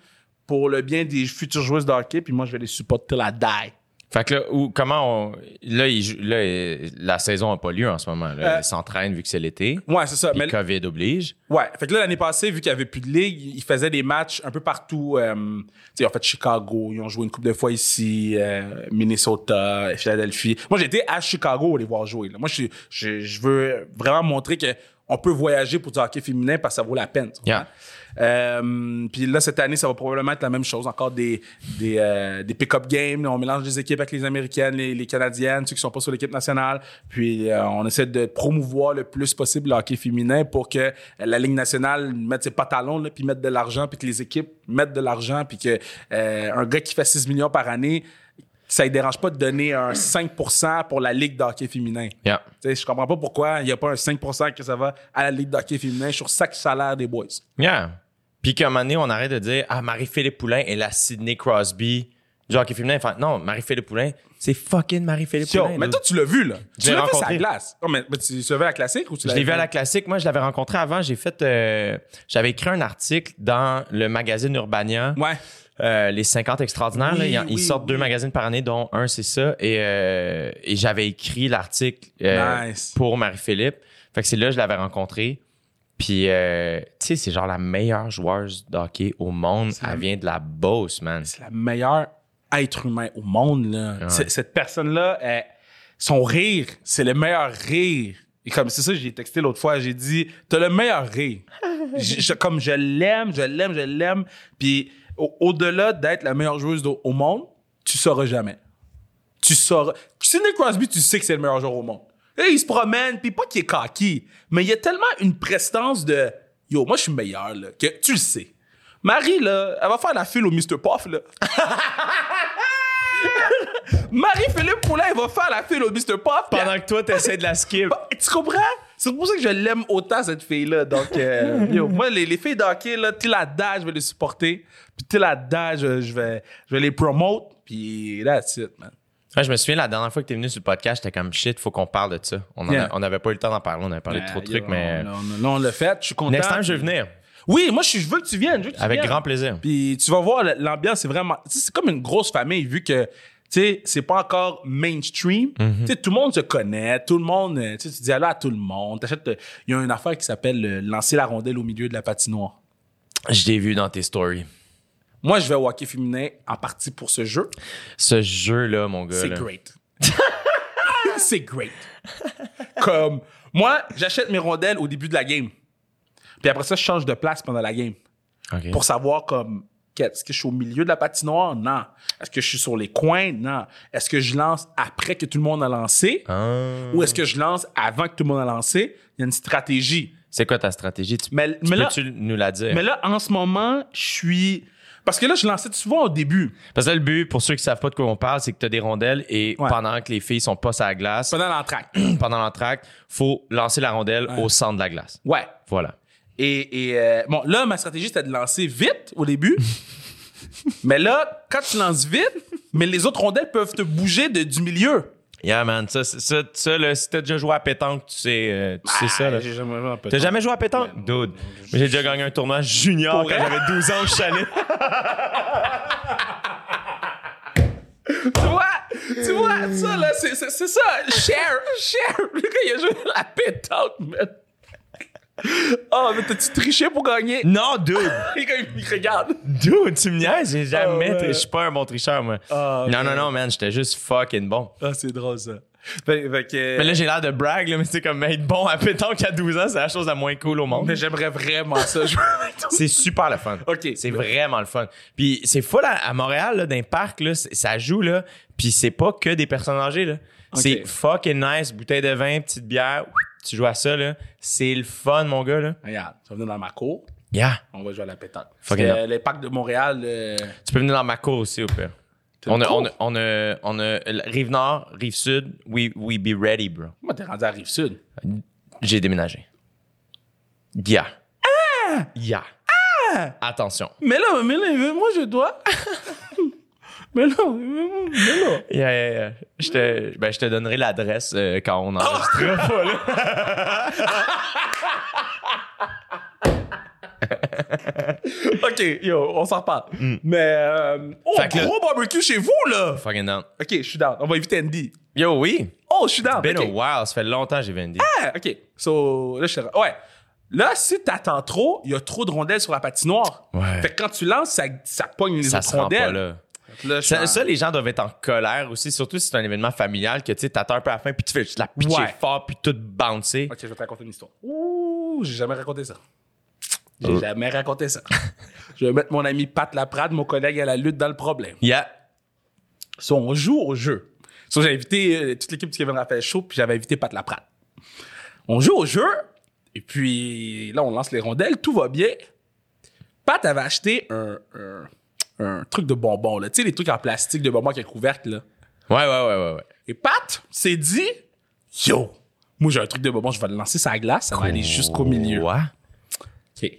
pour le bien des futures joueuses de hockey, puis moi, je vais les supporter I die. Fait que là, où, comment on. Là, il là, la saison n'a pas lieu en ce moment. Là. Euh, Ils s'entraînent vu que c'est l'été. Ouais, c'est ça. Puis Mais COVID oblige. Ouais, fait que là, l'année passée, vu qu'il n'y avait plus de ligue, ils faisaient des matchs un peu partout. Euh, ils ont fait Chicago, ils ont joué une couple de fois ici, euh, Minnesota, Philadelphie. Moi, j'étais à Chicago pour les voir jouer. là. Moi, je, je, je veux vraiment montrer que on peut voyager pour du hockey féminin parce que ça vaut la peine. Yeah. Euh, puis là, cette année, ça va probablement être la même chose. Encore des, des, euh, des pick-up games. On mélange les équipes avec les Américaines, les, les Canadiennes, ceux qui sont pas sur l'équipe nationale. Puis euh, on essaie de promouvoir le plus possible le hockey féminin pour que la Ligue nationale mette ses pantalons, là, puis mette de l'argent, puis que les équipes mettent de l'argent, puis que euh, un gars qui fait 6 millions par année, ça ne dérange pas de donner un 5% pour la Ligue de hockey féminin. Yeah. Tu sais, je comprends pas pourquoi il n'y a pas un 5% que ça va à la Ligue de hockey féminin sur chaque salaire des boys. Yeah. Puis qu'à un moment donné, on arrête de dire Ah, Marie-Philippe Poulain est la Sidney Crosby du hockey féminin. Enfin, non, Marie-Philippe Poulain, c'est fucking Marie-Philippe Poulain. mais toi, tu l'as vu, là. Je Tu l'as vu rencontré. la glace. Oh, mais, mais tu l'as vu à la classique ou tu Je l'as l'ai vu à la classique. Moi, je l'avais rencontré avant. J'ai fait. euh, J'avais écrit un article dans le magazine Urbania. Ouais. Euh, les 50 extraordinaires, Oui, là, ils, ils oui, sortent deux magazines par année, dont un, c'est ça. Et, euh, et j'avais écrit l'article euh, Nice. pour Marie-Philippe. Fait que c'est là que je l'avais rencontré. Puis, euh, tu sais, c'est genre la meilleure joueuse de hockey au monde. la- Elle vient de la Beauce, man. C'est la meilleure être humain au monde, là. Cette personne-là, elle- son rire, c'est le meilleur rire. Et comme c'est ça, j'ai texté l'autre fois, j'ai dit, t'as le meilleur rire. Je- je- comme je l'aime, je l'aime, je l'aime. Puis au- au-delà d'être la meilleure joueuse au, au monde, tu sauras jamais. Tu sauras. Sidney Crosby, tu sais que c'est le meilleur joueur au monde. Et il se promène, puis pas qu'il est cocky, mais il y a tellement une prestance de yo, moi je suis meilleur là, que tu le sais. Marie là, elle va faire la file au Mr. Puff là. Marie-Philippe Poulin, elle va faire la file au Mr. Puis Pendant que toi, t'essaies de la skip. Tu comprends? C'est pour ça que je l'aime autant, cette fille-là. Donc, euh, yo, moi, les, les filles d'hockey, là, la date, je vais les supporter. Puis la date, je, je vais, je vais les promote. Puis that's it, man. Ouais, je me souviens, la dernière fois que t'es venu sur le podcast, j'étais comme shit, faut qu'on parle de ça. On Yeah. n'avait pas eu le temps d'en parler, on avait parlé de trop de trucs, mais. Là, on, l'a fait, je suis content. Next time, je vais venir. Oui, moi, je, veux que tu viennes. Que tu Avec viennes. grand plaisir. Puis tu vas voir, l'ambiance, c'est vraiment. tu C'est comme une grosse famille, vu que. Tu sais, c'est pas encore mainstream. Tu sais, tout le monde se connaît, tout le monde, euh, tu tu dis allô à tout le monde. Euh, il y a une affaire qui s'appelle euh, lancer la rondelle au milieu de la patinoire. Je l'ai vu dans tes stories. Moi, je vais au hockey féminin en partie pour ce jeu. Ce jeu-là, mon gars. C'est great. c'est great. Comme, moi, j'achète mes rondelles au début de la game. Puis après ça, je change de place pendant la game. Ok. Pour savoir, comme, est-ce que je suis au milieu de la patinoire? Non. Est-ce que je suis sur les coins? Non. Est-ce que je lance après que tout le monde a lancé? Ah. Ou est-ce que je lance avant que tout le monde a lancé? Il y a une stratégie. C'est quoi ta stratégie? Tu, Mais, tu mais là, peux-tu nous la dire? mais là, en ce moment, je suis... Parce que là, je lançais souvent au début. Parce que là, le but, pour ceux qui savent pas de quoi on parle, c'est que tu as des rondelles et Ouais. pendant que les filles sont pas sur la glace, Pendant l'entraque. pendant l'entraque, faut lancer la rondelle au centre de la glace. Ouais. Voilà. Et, et euh, bon, là, ma stratégie, c'était de lancer vite au début. mais là, quand tu lances vite, mais les autres rondelles peuvent te bouger de, du milieu. Yeah, man. Ça, ça, ça, là, si t'as déjà joué à pétanque, tu sais, euh, tu sais ça, là. Ah, J'ai jamais joué un peu. T'as jamais joué à pétanque? Dude. J'ai déjà gagné un tournoi junior quand j'avais 12 ans au chalet. Tu vois? Tu vois? Ça, là, c'est, c'est, c'est ça. Share, share. Le gars, il a joué à la pétanque, man. Oh, mais t'as-tu triché pour gagner? non, dude. Il regarde. Dude, tu me niaises. J'ai jamais. Ouais. tri- Je suis pas un bon tricheur, moi. Ah, non, non, non, man. J'étais juste fucking bon. Ah, c'est drôle, ça. Fait, fait que... Mais là, j'ai l'air de brag, là, mais c'est comme être bon à pétanque à 12 ans, c'est la chose la moins cool au monde. mais j'aimerais vraiment ça jouer. C'est super le fun. OK. C'est vraiment le fun. Puis c'est fou là, à Montréal, là, dans les parcs, là, ça joue, là. Puis c'est pas que des personnes âgées, là. C'est fucking nice, bouteille de vin, petite bière. Tu joues à ça, là. C'est le fun, mon gars, là. Regarde, tu vas venir dans ma cour. Yeah. On va jouer à la pétanque. Que les parcs de Montréal... euh, Tu peux venir dans ma cour aussi, au pire. On a, on, a, on, a, on a rive nord, rive sud. We, we be ready, bro. Moi, t'es rendu à Rive-Sud. J'ai déménagé. Yeah. Yeah. Attention. Mais là, mais là, moi, je dois... mais là, mais là... Yeah, yeah, yeah. Je te, ben, je te donnerai l'adresse euh, quand on enregistrera pas, là. OK, yo, on s'en reparle. Mais... Euh... Oh, Fait que gros barbecue chez vous, là! Fucking down. OK, je suis down. On va éviter Andy. Yo, oui. Oh, je suis down. Been OK. a while. Ça fait longtemps que j'ai vendu. Ah, OK. So, là, je suis... Ouais. Là, si t'attends trop, il y a trop de rondelles sur la patinoire. Ouais. Fait que quand tu lances, ça, ça pogne les Ça autres rondelles. pas là. Là, Ça, les gens doivent être en colère aussi, surtout si c'est un événement familial que tu sais, t'attends un peu à la fin, puis tu fais juste la pitcher Ouais. fort, puis tout bouncer. Ok, je vais te raconter une histoire. Ouh, j'ai jamais raconté ça. J'ai Oh. jamais raconté ça. je vais mettre mon ami Pat Laprade, mon collègue à la lutte, dans le problème. Yeah. So, on joue au jeu. So, j'ai invité euh, toute l'équipe du Kevin Raphaël Show, puis j'avais invité Pat Laprade. On joue au jeu, et puis là, on lance les rondelles, tout va bien. Pat avait acheté un, un, un truc de bonbons, là. Tu sais, les trucs en plastique de bonbons avec un couvercle, là. Ouais, ouais, ouais, ouais, ouais. Et Pat s'est dit, yo, moi j'ai un truc de bonbons, je vais le lancer sur la glace, ça va aller jusqu'au milieu. Ouais. OK.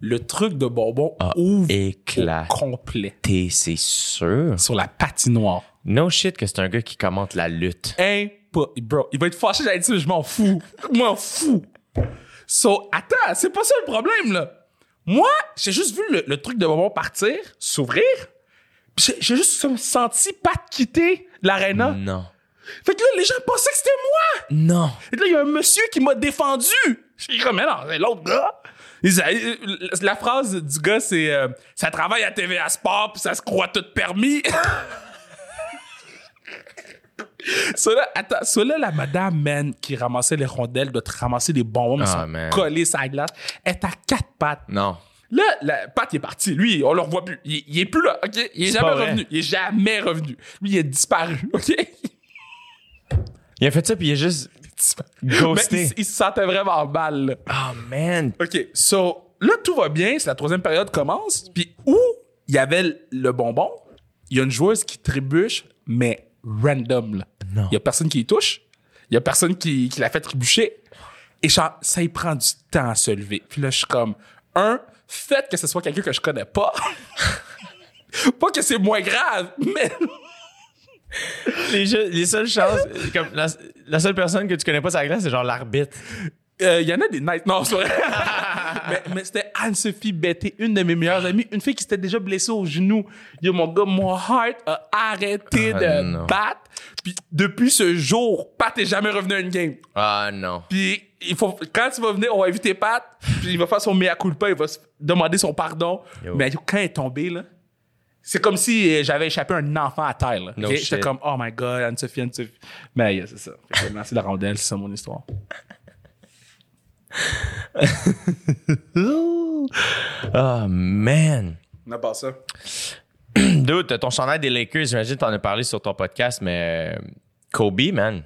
Le truc de bonbons Ah, ouvre éclat. au complet T'es, c'est sûr. sur la patinoire. No shit que c'est un gars qui commente la lutte. Impo- Bro, il va être fâché, j'allais dire, je m'en fous. Je m'en fous. So, attends, c'est pas ça le problème, là. Moi, j'ai juste vu le, le truc de bonbons partir, s'ouvrir, puis j'ai j'ai juste senti Pat quitter l'aréna. Non. Fait que là, les gens pensaient que c'était moi. Non. Et là, il y a un monsieur qui m'a défendu. Je suis comme, mais non, c'est l'autre gars. Dit, euh, La phrase du gars, c'est euh, Ça travaille à TVA Sport, puis ça se croit tout permis. Ça là, attends, ça là, la madame, man, qui ramassait les rondelles, doit te ramasser des bonbons, mais Ah, sont collés sur la glace, est à quatre pattes. Non. Là, la Pat est parti. Lui, on le revoit plus. Il, il est plus là, OK? Il est, jamais revenu. Il est jamais revenu. Lui, il est disparu, OK? Il a fait ça, puis il a juste Mais ghosté. il, il se sentait vraiment mal, là. Oh, man. OK, so là, tout va bien, c'est la troisième période commence, puis où il y avait le bonbon, il y a une joueuse qui trébuche, mais random. Là. Non. Il y a personne qui y touche. Il y a personne qui, qui l'a fait trébucher. Et genre, ça y prend du temps à se lever. Puis là, je suis comme, un, faites que ce soit quelqu'un que je connais pas. pas que c'est moins grave, mais Les, jeux- les seules chances, comme la, la seule personne que tu connais pas sur la glace, c'est genre l'arbitre. Euh, Il y en a des nights. Non, c'est vrai. mais mais c'était Anne-Sophie Betté, une de mes meilleures amies, une fille qui s'était déjà blessée au genou. Yo, mon gars, mon heart a arrêté Ah, de non. battre. Puis depuis ce jour, Pat est jamais revenu à une game. Ah non. Puis il faut, quand tu vas venir, on va inviter Pat. Puis il va faire son mea culpa, il va se demander son pardon. Yo. Mais quand il est tombé, là, c'est comme si euh, j'avais échappé un enfant à terre. là. No. J'étais comme, oh my god, Anne-Sophie, Anne-Sophie. Mais yeah, c'est ça. Merci la rondelle, c'est ça mon histoire. Ah man. On a pas ça. Dude, ton chandail des Lakers, j'imagine t'en as parlé sur ton podcast, mais euh, Kobe, man.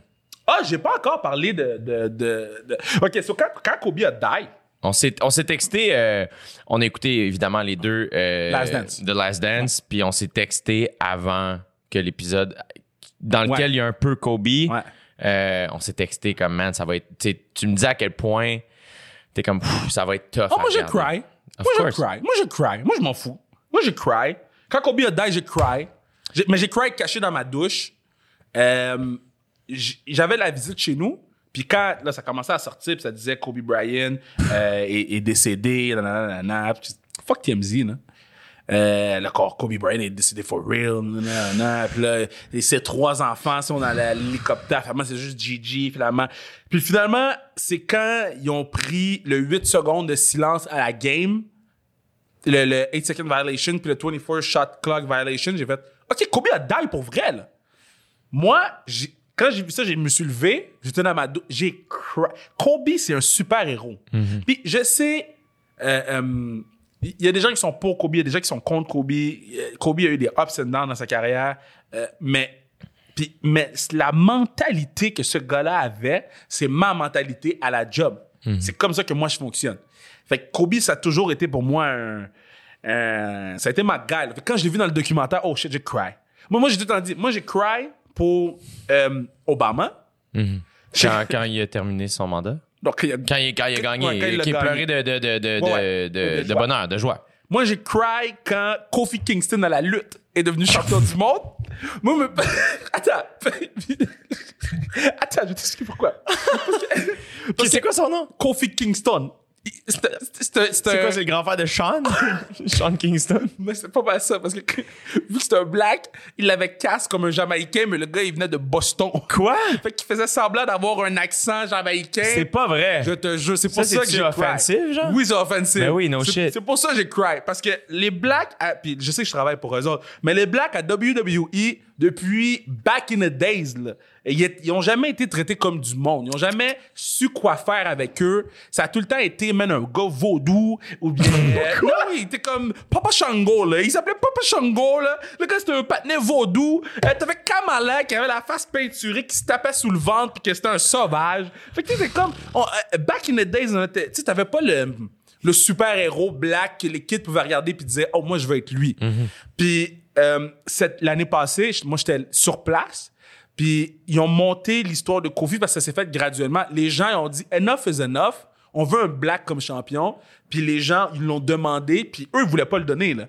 Ah, j'ai pas encore parlé de. de, de, de- Ok, so quand, quand Kobe a die, On s'est, on s'est texté, euh, on a écouté évidemment les deux euh, Last Dance. de Last Dance, puis on s'est texté avant que l'épisode dans lequel Ouais. il y a un peu Kobe. Ouais. euh, on s'est texté comme man, ça va être. Tu me dis à quel point t'es comme ça va être tough. oh, moi regarder. cry. Moi course. cry. Moi j'ai cry. Moi je m'en fous. Moi j'ai cry. Quand Kobe a die, j'ai cry. Mais j'ai cry caché dans ma douche. Euh, J'avais la visite chez nous. Puis quand là, ça commençait à sortir, puis ça disait Kobe Bryant euh, est, est décédé, nanana, fuck TMZ, là. Euh, là, quand Kobe Bryant est décédé for real, nanana. Puis là, et ses trois enfants sont dans l'hélicoptère. Finalement, c'est juste Gigi, finalement. Puis finalement, c'est quand ils ont pris le 8 secondes de silence à la game, le, le 8 second violation, puis le 24 shot clock violation, j'ai fait, OK, Kobe a die pour vrai, là. Moi, j'ai- quand j'ai vu ça, je me suis levé, j'étais dans ma douche, j'ai cry. Kobe, c'est un super héros. Puis je sais, euh, euh, il y a des gens qui sont pour Kobe, il y a des gens qui sont contre Kobe. Kobe a eu des ups and downs dans sa carrière, euh, mais puis, mais la mentalité que ce gars-là avait, c'est ma mentalité à la job. C'est comme ça que moi je fonctionne. Fait que Kobe, ça a toujours été pour moi un, un- ça a été ma. Fait que quand je l'ai vu dans le documentaire, oh shit, j'ai cry. Moi, moi j'ai tout le temps dit, moi j'ai cry pour euh, Obama. Quand, quand il a terminé son mandat? Donc, il a- Quand il, quand il a gagné, Ouais, quand il pleurait de, de, de, de, Ouais, bonheur, de joie. Moi, j'ai cry quand Kofi Kingston à la lutte est devenu champion du monde. Moi, me... Attends. Attends, je vais t'expliquer pourquoi. C'est que quoi son nom? Kofi Kingston. C'est quoi, c'est le grand frère de Sean? Sean Kingston. Mais c'est pas mal ça, parce que vu que c'est un black, il avait casse comme un Jamaïcain, mais le gars, il venait de Boston. Quoi? Fait qu'il faisait semblant d'avoir un accent jamaïcain. C'est pas vrai. Je te jure, c'est pour Ça, ça, que j'ai offensif, genre? Oui, c'est offensif. Ben oui, no shit. C'est pour ça que j'ai cry. Parce que les blacks, à- puis je sais que je travaille pour eux autres, mais les blacks à WWE, depuis back in the days, là, ils, est- ils ont jamais été traités comme du monde. Ils ont jamais su quoi faire avec eux. Ça a tout le temps été, man, un gars vaudou, ou bien... non, oui, il était comme Papa Shango, là. Il s'appelait Papa Shango, là. Le gars, c'était un patinet vaudou. Euh, T'avais Kamala qui avait la face peinturée, qui se tapait sous le ventre, puis que c'était un sauvage. Fait que tu comme... on- euh, back in the days, tu sais, t'avais pas le le super-héros black que les kids pouvaient regarder puis disaient oh moi je veux être lui puis euh, l'année passée moi j'étais sur place puis ils ont monté l'histoire de Kofi parce que ça s'est fait graduellement les gens ils ont dit enough is enough on veut un black comme champion puis les gens ils l'ont demandé puis eux ils voulaient pas le donner là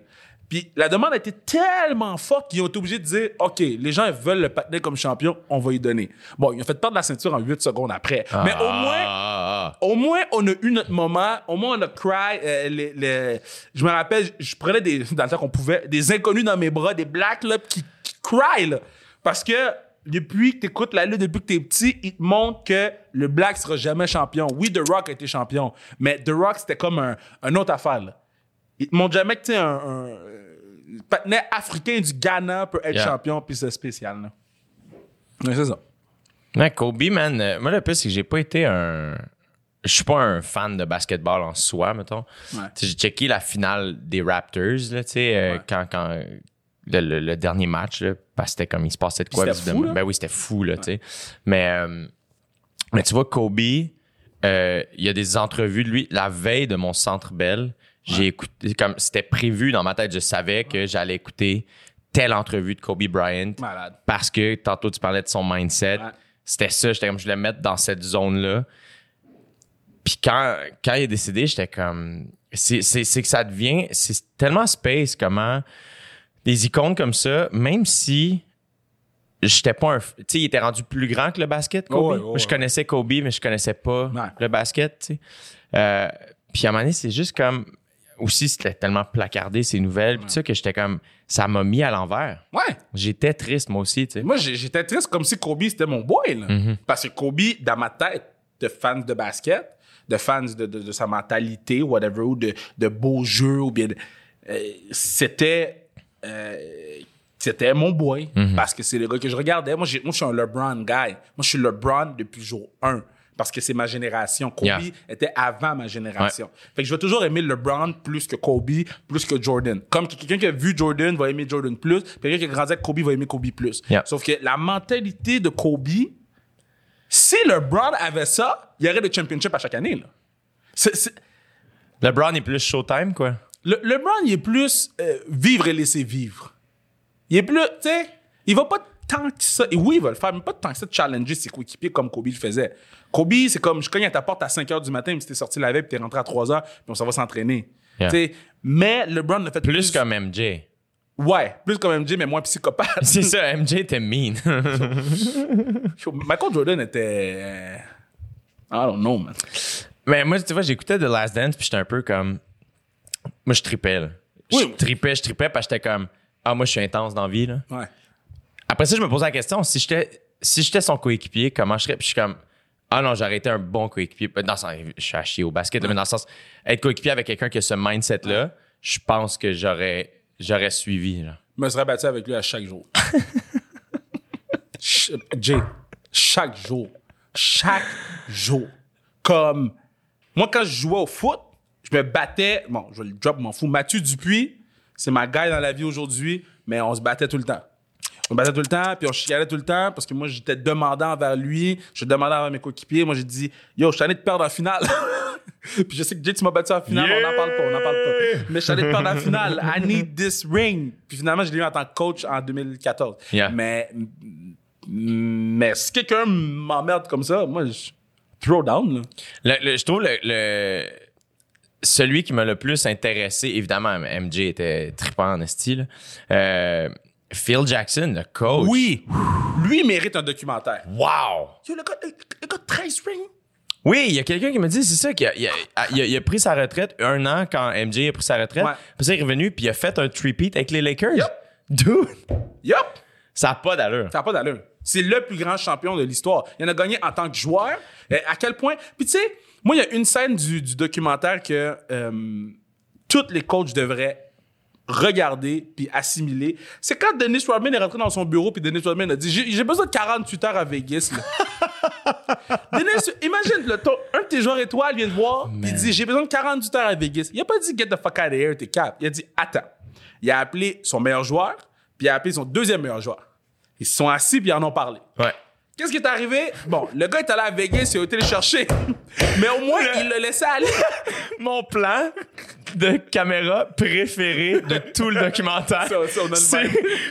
puis la demande a été tellement forte qu'ils ont été obligés de dire OK, les gens ils veulent le patinet comme champion, on va y donner. Bon, ils ont fait perdre la ceinture en 8 secondes après. Mais au moins, Ah, ah, au moins, on a eu notre moment. Au moins, on a cry. euh, les, les- je me rappelle, je prenais des, dans le temps qu'on pouvait, des inconnus dans mes bras, des blacks, là, qui, qui cry, là. Parce que, depuis que t'écoutes la lutte, depuis que t'es petit, ils te montrent que le black sera jamais champion. Oui, The Rock a été champion, mais The Rock, c'était comme un, un autre affaire, là. Ils te montrent jamais que, tu sais, un, un euh, patinet africain du Ghana peut être Yeah. champion, puis c'est spécial, là. C'est ça. Ouais, Kobe, man. euh, moi, le plus, c'est que j'ai pas été un. Je suis pas un fan de basketball en soi, mettons. Ouais. Tu J'ai checké la finale des Raptors, là, tu sais, euh, Ouais. quand, quand le, le- le dernier match, là, parce que c'était comme il se passait de quoi, fou, là? Ben oui, c'était fou, là, tu sais. Mais, euh, mais tu vois, Kobe, euh, il y a des entrevues de lui. La veille de mon centre belle, j'ai écouté, comme c'était prévu dans ma tête, je savais que j'allais écouter telle entrevue de Kobe Bryant Malade. parce que tantôt tu parlais de son mindset. Ouais. C'était ça, j'étais comme je voulais le mettre dans cette zone-là. Puis quand, quand il est décédé, j'étais comme. C'est que ça devient. C'est tellement space comment des icônes comme ça, même si j'étais pas un. Tu sais, il était rendu plus grand que le basket, Kobe. Oh ouais, oh je connaissais Kobe, mais je connaissais pas Ouais. le basket, tu sais. Euh, puis à un moment donné, c'est juste comme. Aussi, c'était tellement placardé ces nouvelles, puis ça, que j'étais comme. Ça m'a mis à l'envers. Ouais. J'étais triste, moi aussi, tu sais. Moi, j'étais triste comme si Kobe, c'était mon boy. Là. Parce que Kobe, dans ma tête de fan de basket, de fans de, de- de sa mentalité, whatever, ou de, de beaux jeux, ou bien... euh, c'était... euh, c'était mon boy. Parce que c'est le gars que je regardais. Moi, j'ai- moi, je suis un LeBron guy. Moi, je suis LeBron depuis jour 1. Parce que c'est ma génération. Kobe Yeah. était avant ma génération. Fait que je vais toujours aimer LeBron plus que Kobe, plus que Jordan. Comme quelqu'un qui a vu Jordan va aimer Jordan plus, puis quelqu'un qui a grandi avec Kobe va aimer Kobe plus. Yeah. Sauf que la mentalité de Kobe, si LeBron avait ça, il y aurait des championships à chaque année. Là. C'est- c'est- LeBron est plus Showtime, quoi. Le, LeBron, il est plus euh, vivre et laisser vivre. Il est plus, tu sais, il va pas tant que ça. Et oui, il va le faire, mais pas tant que ça de challenger ses coéquipiers comme Kobe le faisait. Kobe, c'est comme je cogne à ta porte à 5 h du matin, mais si t'es sorti la veille, puis t'es rentré à 3 h, puis on s'en va s'entraîner. Yeah. Tu sais, Mais LeBron l'a fait Plus comme MJ. Ouais, plus comme MJ, mais moins psychopathe. C'est ça, MJ était mean. Michael Jordan était. euh, I don't know, man. Mais moi, tu vois, j'écoutais The Last Dance, puis j'étais un peu comme. Moi, je tripais, là. Oui. Je tripais, je tripais, parce que j'étais comme. Ah, moi, je suis intense dans la vie, là. Ouais. Après ça, je me posais la question, si j'étais si j'étais son coéquipier, comment je serais? Puis je suis comme. Ah non, j'aurais été un bon coéquipier. Dans le sens, je suis à chier au basket, mais dans le sens, être coéquipier avec quelqu'un qui a ce mindset-là, je pense que j'aurais j'aurais suivi. Là. Je me serais battu avec lui à chaque jour. Ch- Jay, chaque jour. Chaque jour. Comme. Moi, quand je jouais au foot, je me battais. Bon, je vais le drop, m'en fous. Mathieu Dupuis, c'est ma guy dans la vie aujourd'hui, mais on se battait tout le temps. On se battait tout le temps, puis on chialait tout le temps, parce que moi, j'étais demandant envers lui, je demandais envers mes coéquipiers. Moi, j'ai dit, yo, je suis allé te perdre en finale. puis je sais que Jay, tu m'as battu en finale, on n'en parle pas, on n'en parle pas. Mais je suis allé te perdre en finale. I need this ring. Puis finalement, je l'ai eu en tant que coach en 2014. Yeah. Mais, mais si quelqu'un m'emmerde comme ça, moi, je throw down, là. Le- le- je trouve le, le- celui qui m'a le plus intéressé, évidemment, MJ était trippant en esti, là. Euh, Phil Jackson, le coach. Oui, lui mérite un documentaire. Wow! Yo, le gars, le, le gars de 13 rings. Oui, il y a quelqu'un qui me dit, c'est ça, qu'il a, il a, il a- il a pris sa retraite un an quand MJ a pris sa retraite. Ouais. Puis ça, il est revenu, puis il a fait un three-peat avec les Lakers. Yup. Dude, Yup. ça n'a pas d'allure. Ça n'a pas d'allure. C'est le plus grand champion de l'histoire. Il en a gagné en tant que joueur. Euh, à quel point? Puis tu sais, moi, il y a une scène du, du documentaire que euh, tous les coachs devraient regarder puis assimiler. C'est quand Dennis Rodman est rentré dans son bureau puis Dennis Rodman a dit J'ai besoin de 48 heures à Vegas. là. Dennis, imagine, le, ton- un de tes joueurs étoiles vient te voir il dit J'ai besoin de 48 heures à Vegas. Il a pas dit Get the fuck out of here, t'es cap. Il a dit Attends. Il a appelé son meilleur joueur puis il a appelé son deuxième meilleur joueur. Ils se sont assis puis ils en ont parlé. Ouais. Qu'est-ce qui est arrivé? Bon, le gars est allé à Vegas, il a été le chercher. Mais au moins, il l'a laissé aller. Mon plan de caméra préféré de tout le documentaire, Ça, ça, c'est.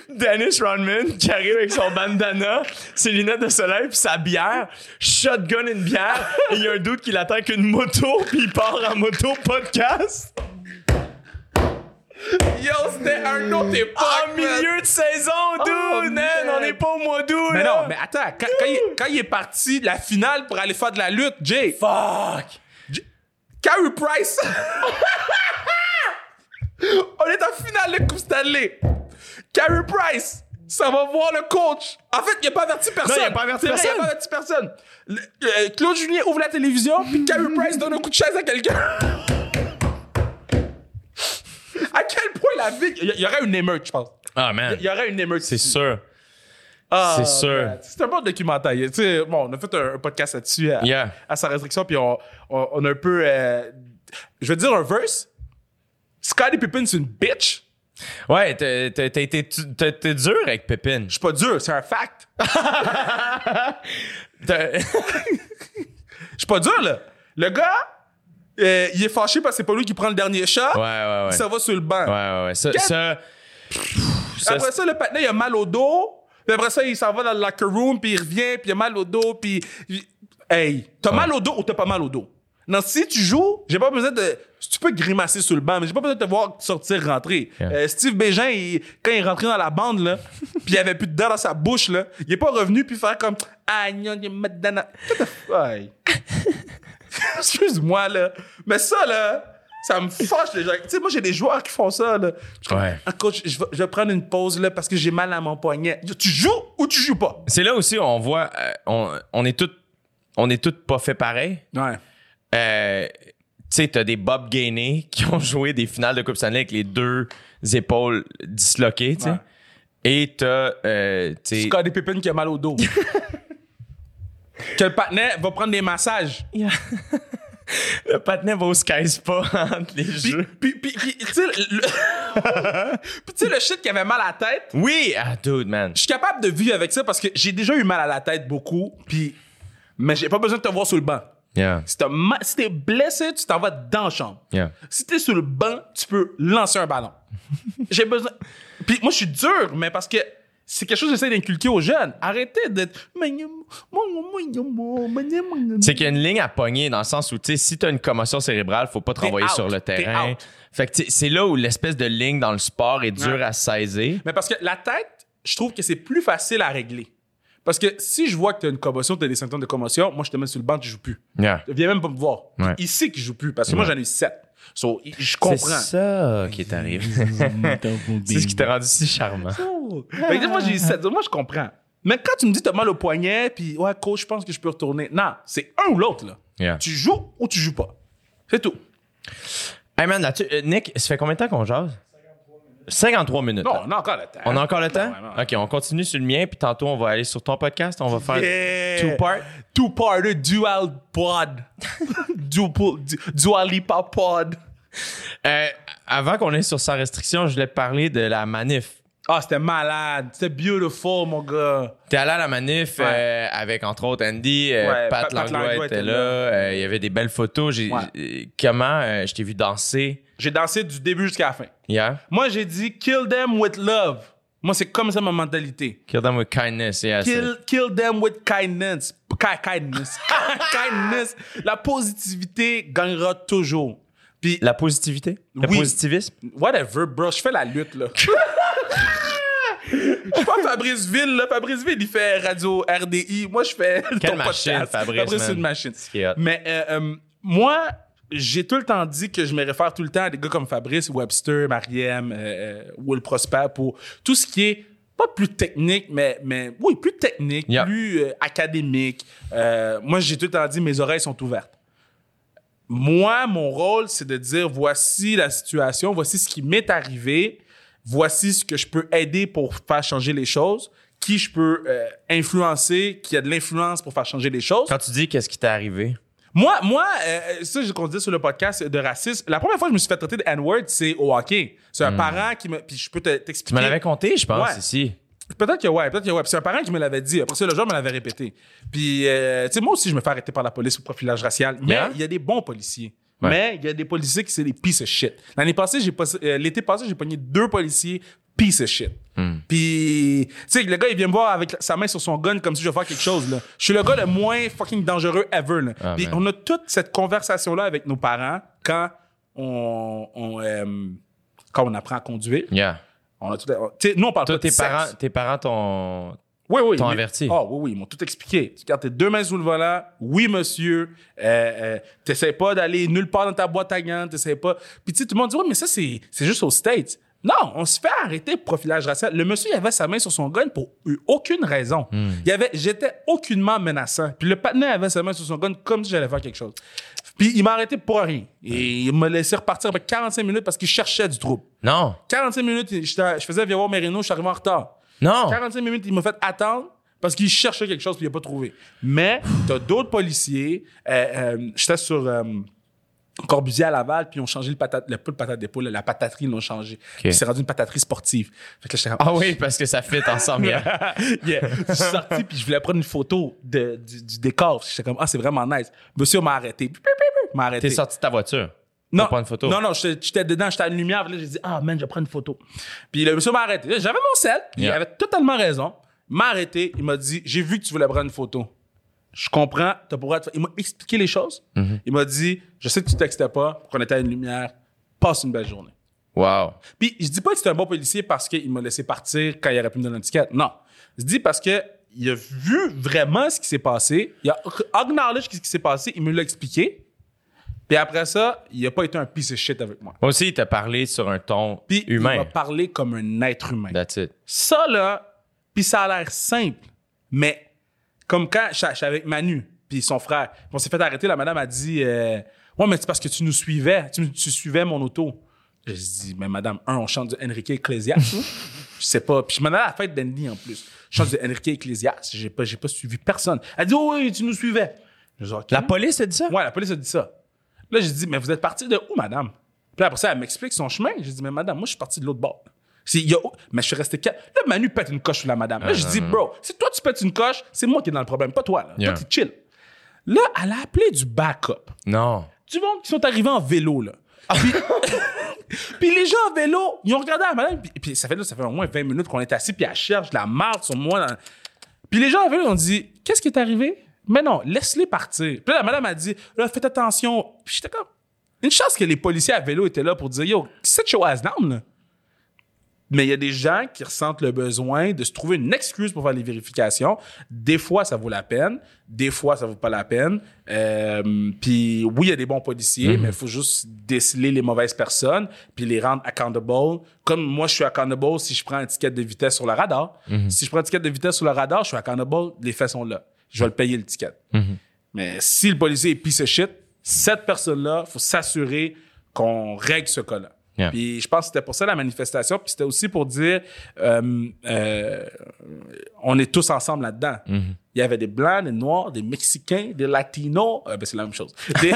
Dennis Rodman qui arrive avec son bandana, ses lunettes de soleil puis sa bière, shotgun une bière, et il y a un doute qui l'attend avec une moto puis il part en moto podcast Yo, c'était un autre époque. en milieu de saison, dude, Oh, man, man. on n'est pas au mois d'août, Mais là. non, mais attends, quand, quand il, quand il est parti de la finale pour aller faire de la lutte, Jay, fuck. Carey Price. On est en finale de Coupe Stanley. Carey Price. Ça va voir le coach. En fait, il n'a pas averti personne. Non, il a pas averti personne. Il pas averti personne. Le- euh, Claude Julien ouvre la télévision, puis Carey Price donne un coup de chaise à quelqu'un. à quel point la vie. Il y- aurait une émeute, je pense. Ah, man, Il y aurait une émeute. c'est sûr. Ah, c'est sûr. C'est un bon documentaire. Tu sais, bon, on a fait un, un podcast là-dessus à, Yeah. à sa restriction, puis on, on, on a un peu. euh, je vais dire un verse. Scottie Pippen, c'est une bitch. Ouais, été dur avec Pépin. Je suis pas dur, c'est un fact. Je suis pas dur, là. Le gars, euh, il est fâché parce que c'est pas lui qui prend le dernier shot. Ouais, ouais, ouais. Ça va sur le banc. Ouais, ouais, ouais. Ça, ça, après ça, le patinet, il a mal au dos. Puis après ça, il s'en va dans le locker room, puis il revient, puis il a mal au dos, puis... Hey, t'as mal au dos ou t'as pas mal au dos? Non, si tu joues, j'ai pas besoin de... Tu peux grimacer sur le banc, mais j'ai pas besoin de te voir sortir, rentrer. Yeah. Euh, Steve Bégin, il- quand il est rentré dans la bande, là, puis il avait plus de dents dans sa bouche, là, il est pas revenu puis faire comme... Ah, madame. What the fuck? Excuse-moi, là. Mais ça, là, ça me fâche, les gens. Tu sais, moi, j'ai des joueurs qui font ça, là. Je Ouais. Ah, coach, je vais, je vais prendre une pause, là, parce que j'ai mal à mon poignet. Tu joues ou tu joues pas? C'est là aussi on voit, euh, on, on est tous, on est tous pas fait pareil. Ouais. Euh, tu sais, t'as des Bob Gainey qui ont joué des finales de Coupe Stanley avec les deux épaules disloquées, tu sais. Ouais. Et t'as, euh, tu sais, Scott des pépines qui a mal au dos. que le patinet va prendre des massages. le patinet va au Sky Spa entre les Puis, jeux. puis, puis, puis, tu sais, le... shit qui avait mal à la tête, Oui, ah, dude, man. je suis capable de vivre avec ça parce que j'ai déjà eu mal à la tête beaucoup, puis... Mais j'ai pas besoin de te voir sur le banc. Yeah, Si t'as ma- si t'es blessé, tu t'en vas dans la chambre. yeah. Si t'es sur le banc, tu peux lancer un ballon. J'ai besoin. Puis moi, je suis dur, mais parce que c'est quelque chose que j'essaie d'inculquer aux jeunes. Arrêtez d'être. C'est qu'il y a une ligne à pogner dans le sens où, tu sais, si t'as une commotion cérébrale, faut pas te renvoyer sur le terrain. Fait que tu c'est là où l'espèce de ligne dans le sport est dure Ouais. à saisir. Mais parce que la tête, je trouve que c'est plus facile à régler. Parce que si je vois que t'as une commotion, t'as des symptômes de commotion, moi, je te mets sur le banc, tu joues plus. Yeah. Viens même pas me voir. Ouais. Il sait qu'il joue plus parce que moi, j'en ai eu sept. So, je C'est comprends. ça qui est arrivé. c'est ce qui t'a rendu si charmant. Fait que moi, j'ai. Moi, je comprends. Mais quand tu me dis t'as mal au poignet, puis ouais, coach, je pense que je peux retourner. Non, c'est un ou l'autre, là. Yeah. Tu joues ou tu joues pas. C'est tout. Hey man, là-dessus, euh, Nick, ça fait combien de temps qu'on jase? 53 minutes. Non, on a encore le temps. On a encore le temps? OK, on continue sur le mien, puis tantôt, on va aller sur ton podcast. On va faire Yeah. two part. Two part dual pod. dual, du, dual lipa pod. Euh, avant qu'on aille sur sans restriction, je voulais parler de la manif. Ah, c'était malade. C'était beautiful, mon gars. T'es allé à la manif Ouais. euh, avec, entre autres, Andy, euh, Ouais, Pat, Pat- Langlois était était là. Il y avait des belles photos. Ouais. comment je t'ai vu danser? J'ai dansé du début jusqu'à la fin. Moi, j'ai dit kill them with love. Moi, c'est comme ça ma mentalité. Kill them with kindness. Yeah, Kill, kill them with kindness. Ki- kindness. kindness. La positivité gagnera toujours. Puis, La positivité? Le Oui. positivisme? whatever, bro, je fais la lutte, là. Je suis pas Fabrice Ville, là. Fabrice Ville, il fait radio RDI. Moi, je fais Quelle ton machine, podcast. Fabrice, Fabrice, c'est une machine. Mais euh, euh, moi, j'ai tout le temps dit que je me réfère tout le temps à des gars comme Fabrice, Webster, Mariem, euh, euh, Will Prosper pour tout ce qui est pas plus technique, mais, mais oui, plus technique, Yeah. plus euh, académique. Euh, moi, j'ai tout le temps dit mes oreilles sont ouvertes. Moi, mon rôle, c'est de dire voici la situation, voici ce qui m'est arrivé, voici ce que je peux aider pour faire changer les choses, qui je peux euh, influencer, qui a de l'influence pour faire changer les choses. Quand tu dis qu'est-ce qui t'est arrivé? Moi, moi euh, ça, je qu'on disait sur le podcast de racisme. La première fois que je me suis fait traiter de N-word, c'est au hockey. C'est un parent qui me. Puis je peux te- Hmm. Tu t'expliquer. me l'avais compté, je pense, Ouais. ici. Peut-être que ouais, peut-être que ouais. Puis c'est un parent qui me l'avait dit. Après ça, le joueur me l'avait répété. Puis, euh, tu sais, moi aussi, je me fais arrêter par la police pour profilage racial. Mais Yeah. il y a des bons policiers. Ouais. Mais il y a des policiers qui c'est des pieces of shit. L'année passée, j'ai euh, l'été passé, j'ai pogné deux policiers piece of shit. Hmm. Puis, tu sais, le gars, il vient me voir avec sa main sur son gun comme si je vais faire quelque chose, là. Je suis le gars le moins fucking dangereux ever, là. Ah, Puis, man. on a toute cette conversation-là avec nos parents quand on, on, euh, quand on apprend à conduire. Yeah. On a tout, nous, on parle Toi, pas de tes sexe. parents, tes parents t'ont. Oui, oui. T'ont mais- averti. Ah, oui, oui, ils m'ont tout expliqué. Tu gardes tes deux mains sous le volant. Oui, monsieur. Euh, euh, t'essaies pas d'aller nulle part dans ta boîte à gants. T'essaies pas. Puis, tu sais, tout le monde dit, ouais, mais ça, c'est, c'est juste aux States. Non, on se fait arrêter pour profilage racial. Le monsieur, il avait sa main sur son gun pour aucune raison. Hmm. Il avait, j'étais aucunement menaçant. Puis le partenaire avait sa main sur son gun comme si j'allais faire quelque chose. Puis il m'a arrêté pour rien. Et il m'a laissé repartir avec 45 minutes parce qu'il cherchait du trouble. Non. 45 minutes, je faisais viens voir Merino, je suis arrivé en retard. Non. 45 minutes, il m'a fait attendre parce qu'il cherchait quelque chose puis il n'a pas trouvé. Mais t'as d'autres policiers. Euh, euh, J'étais sur euh, Corbusier à Laval, puis ils ont changé le patate, le, pas le patate d'épaule, la pataterie, ils l'ont changé. Puis c'est rendu une pataterie sportive. Fait que là, j'étais comme, Ah oui, parce que ça fit ensemble. yeah. Yeah. Je suis sorti puis je voulais prendre une photo de, du, du décor. J'étais comme, ah, c'est vraiment nice. Monsieur m'a arrêté. M'a arrêté. T'es sorti de ta voiture? Non, une photo? non, non, j'étais j'étais dedans, j'étais à la lumière. Là, j'ai dit, ah, man, je vais prendre une photo. Puis le monsieur m'a arrêté. J'avais mon sel, Yeah. il avait totalement raison. Il m'a arrêté, il m'a dit, j'ai vu que tu voulais prendre une photo. Je comprends, t'as pour. Il m'a expliqué les choses. Mm-hmm. Il m'a dit, je sais que tu textais pas, qu'on était à une lumière, passe une belle journée. Wow. Puis je dis pas que c'est un bon policier parce qu'il m'a laissé partir quand il aurait pu me donner une. Non. Je dis parce que il a vu vraiment ce qui s'est passé. Il a acknowledge ce qui s'est passé. Il me l'a expliqué. Puis après ça, il a pas été un piece of shit avec moi. Moi aussi, il t'a parlé sur un ton Puis il humain. m'a parlé comme un être humain. That's it. Ça, là, puis ça a l'air simple, mais comme quand suis avec Manu, puis son frère, on s'est fait arrêter, la madame a dit euh, Ouais, mais c'est parce que tu nous suivais, tu, tu suivais mon auto. Je dis Mais madame, un, on chante du Enrique Ecclesias. hein? je sais pas. Puis je m'en allais à la fête d'Andy en plus. Je chante du Enrique Ecclesias. J'ai pas, j'ai pas suivi personne. Elle dit Oh, oui, tu nous suivais. Je dis, OK. La police a dit ça? Ouais, la police a dit ça. Là, j'ai dit, mais vous êtes parti de où, madame? Puis là, après ça, elle m'explique son chemin. J'ai dit, mais madame, moi, je suis parti de l'autre bord. Y a- mais je suis resté calme. Là, Manu pète une coche sur la madame. Là, je dis, bro, si toi, tu pètes une coche, c'est moi qui est dans le problème, pas toi. Là. Yeah. Toi, tu chill. Là, elle a appelé du backup. Non. Du monde qui sont arrivés en vélo, là. Puis, puis les gens en vélo, ils ont regardé la madame. Puis, puis ça, fait, là, ça fait au moins 20 minutes qu'on est assis, puis elle cherche de la marde sur moi. dans- Puis les gens en vélo, ils ont dit, qu'est-ce qui est arrivé? Mais non, laisse-les partir. Puis là, la madame a dit, là, faites attention. Puis j'étais comme, une chance que les policiers à vélo étaient là pour dire, yo, sit your ass down, là. Mais il y a des gens qui ressentent le besoin de se trouver une excuse pour faire les vérifications. Des fois, ça vaut la peine. Des fois, ça vaut pas la peine. Euh, puis oui, il y a des bons policiers, mais il faut juste déceler les mauvaises personnes puis les rendre accountable. Comme moi, je suis accountable si je prends un ticket de vitesse sur le radar. Si je prends un ticket de vitesse sur le radar, je suis accountable. Les faits sont là. Je vais le payer le ticket. Mais si le policier est piece of shit, cette personne-là, faut s'assurer qu'on règle ce cas-là. Yeah. Puis je pense que c'était pour ça la manifestation. Puis c'était aussi pour dire, euh, euh, on est tous ensemble là-dedans. Mhm. Il y avait des blancs, des noirs, des mexicains, des latinos. Euh, ben c'est la même chose. Des,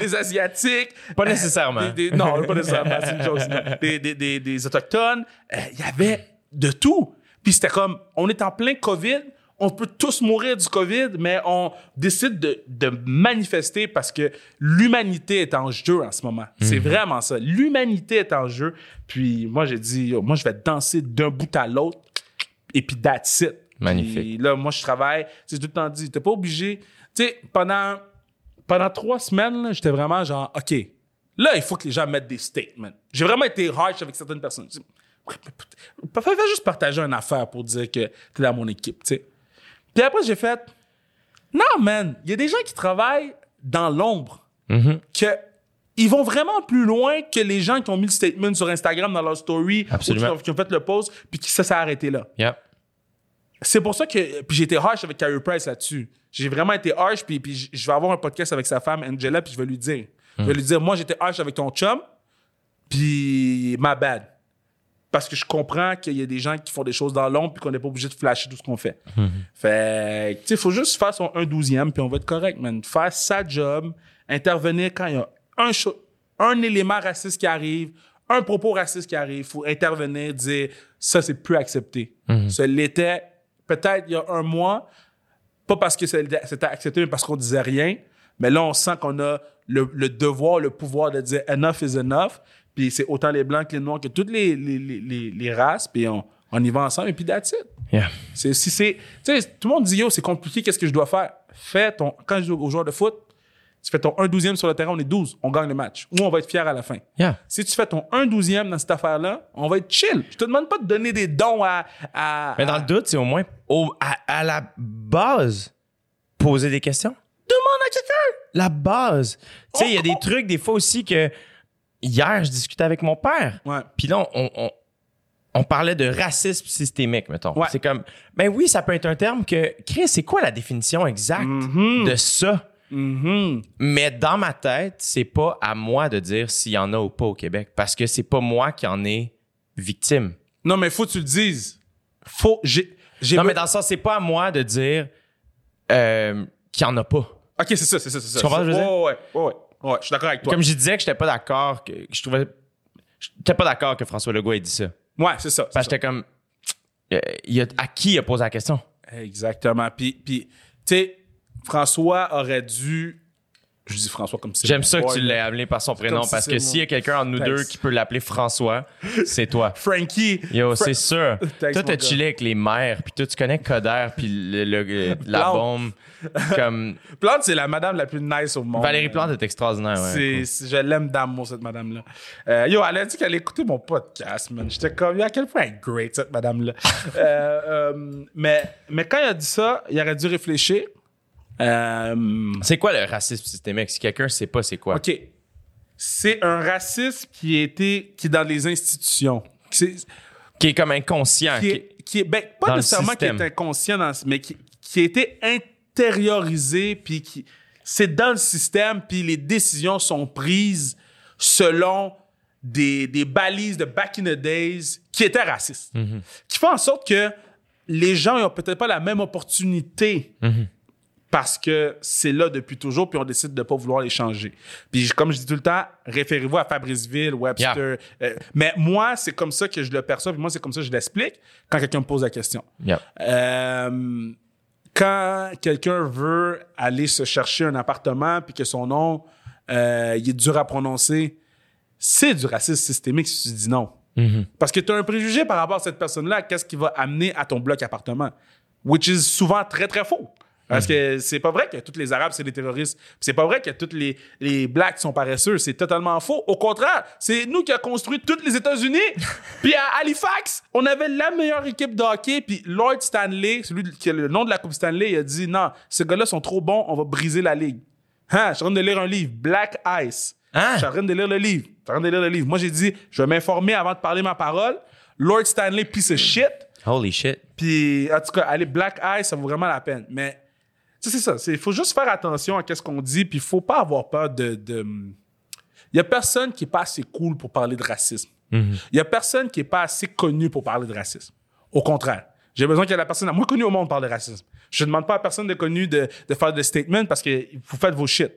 des asiatiques. Pas nécessairement. des- des- non, pas nécessairement. C'est une chose. Des, autochtones. Il y avait de tout. Puis c'était comme, on est en plein COVID. On peut tous mourir du COVID, mais on décide de, de manifester parce que l'humanité est en jeu en ce moment. C'est vraiment ça. L'humanité est en jeu. Puis moi, j'ai dit, moi, je vais danser d'un bout à l'autre. Et puis that's it. Magnifique. Puis là, moi, je travaille. J'ai tout le temps dit, t'es pas obligé. Tu sais, pendant, pendant trois semaines, j'étais vraiment genre, OK, là, il faut que les gens mettent des statements. J'ai vraiment été harsh avec certaines personnes. Fais fais juste partager une affaire pour dire que t'es dans mon équipe, tu sais. Puis après, j'ai fait, non, man, il y a des gens qui travaillent dans l'ombre que ils vont vraiment plus loin que les gens qui ont mis le statement sur Instagram dans leur story Absolument. ou qui ont, qui ont fait le post puis qui ça s'est arrêté là. Yep. C'est pour ça que puis j'ai été harsh avec Carrie Price là-dessus. J'ai vraiment été harsh puis, puis je vais avoir un podcast avec sa femme Angela puis je vais lui dire. Je vais lui dire moi j'étais harsh avec ton chum puis ma bad. Parce que je comprends qu'il y a des gens qui font des choses dans l'ombre puis qu'on n'est pas obligé de flasher tout ce qu'on fait. Fait que, tu sais, faut juste faire son 1 douzième puis on va être correct, man. Faire sa job, intervenir quand il y a un, un élément raciste qui arrive, un propos raciste qui arrive, faut intervenir, dire ça, c'est plus accepté. Ça l'était peut-être il y a un mois, pas parce que c'était c'était accepté, mais parce qu'on disait rien. Mais là, on sent qu'on a le, le devoir, le pouvoir de dire enough is enough. Puis c'est autant les blancs que les noirs que toutes les, les, les, races. Puis on, on y va ensemble et puis that's it. Yeah. C'est, si c'est, tu sais, tout le monde dit, yo, c'est compliqué, qu'est-ce que je dois faire? Fais ton, quand je joue aux joueurs de foot, tu fais ton 1 12e sur le terrain, on est 12, on gagne le match. Ou on va être fier à la fin. Yeah. Si tu fais ton 1 12e dans cette affaire-là, on va être chill. Je te demande pas de donner des dons à. à Mais dans à- le doute, c'est au moins au- à, à la base, poser des questions. Demande à quelqu'un! La base. Tu sais, il y a des trucs, des fois aussi, que hier, je discutais avec mon père. Ouais. Puis là, on, on, on parlait de racisme systémique, mettons. Ouais. C'est comme, ben oui, ça peut être un terme que, Chris, c'est quoi la définition exacte de ça? Mhm. Mais dans ma tête, c'est pas à moi de dire s'il y en a ou pas au Québec, parce que c'est pas moi qui en ai victime. Non, mais faut que tu le dises. Faut. J'ai. j'ai Non, mais dans le sens, c'est pas à moi de dire euh, qu'il y en a pas. Ok, c'est ça, c'est ça, c'est ça. Tu comprends ce que je veux dire? Ouais, ouais. Ouais, je suis d'accord avec toi. Comme je disais que j'étais pas d'accord, que, je trouvais. J'étais pas d'accord que François Legault ait dit ça. Ouais, c'est ça. Parce que j'étais comme. euh, il a- à qui il a posé la question? Exactement. Puis, puis tu sais, François aurait dû je dis François comme si J'aime ça que tu l'aies appelé par son prénom si parce que s'il y a quelqu'un entre nous deux qui peut l'appeler François, c'est toi. Frankie. Yo, Fra- c'est sûr. Thanks, toi, t'as chillé avec les mères, puis toi, tu connais Coder, puis le, le- la bombe. Comme Plante, c'est la madame la plus nice au monde. Valérie Plante est extraordinaire. Ouais, cool. je l'aime d'amour, cette madame-là. Euh, yo, elle a dit qu'elle écoutait mon podcast, man. J'étais comme, à quel point elle est great, cette madame-là. Euh, euh, mais, mais quand il a dit ça, il aurait dû réfléchir. Euh, C'est quoi le racisme systémique? Si quelqu'un sait pas, c'est quoi? OK. C'est un racisme qui été, qui est dans les institutions. Qui est comme inconscient. qui est, qui est- ben, pas nécessairement qui est inconscient, dans, mais qui, qui a été intériorisé, puis qui c'est dans le système, puis les décisions sont prises selon des, des balises de back in the days qui étaient racistes. Mm-hmm. Qui font en sorte que les gens n'ont peut-être pas la même opportunité Mm-hmm. Parce que c'est là depuis toujours, puis on décide de ne pas vouloir les changer. Puis comme je dis tout le temps, référez-vous à Fabriceville, Webster. Euh, mais moi, c'est comme ça que je le perçois, puis moi, c'est comme ça que je l'explique quand quelqu'un me pose la question. Euh, quand quelqu'un veut aller se chercher un appartement, puis que son nom, euh, il est dur à prononcer, c'est du racisme systémique si tu dis non. Parce que tu as un préjugé par rapport à cette personne-là, qu'est-ce qui va amener à ton bloc appartement? Which is souvent très, très faux. Parce que c'est pas vrai que tous les Arabes, c'est des terroristes. C'est pas vrai que tous les, les Blacks sont paresseux. C'est totalement faux. Au contraire, c'est nous qui avons construit tous les États-Unis. puis à Halifax, on avait la meilleure équipe de hockey. Puis Lloyd Stanley, celui qui a le nom de la Coupe Stanley, il a dit non, ces gars-là sont trop bons, on va briser la ligue. Hein, je suis en train de lire un livre, Black Ice. Hein? Je suis en train de lire le livre. Je suis en train de lire le livre. Moi, j'ai dit, je vais m'informer avant de parler ma parole. Lord Stanley, piece of shit. Holy shit. Puis, en tout cas, aller Black Eye, ça vaut vraiment la peine. Mais, c'est ça. Il faut juste faire attention à ce qu'on dit, puis il faut pas avoir peur de. de... Il y a personne qui est pas assez cool pour parler de racisme. Il y a personne qui est pas assez connu pour parler de racisme. Au contraire. J'ai besoin que la personne la moins connue au monde parle de racisme. Je ne demande pas à personne de connu de, de faire des statements parce que vous faites vos shit.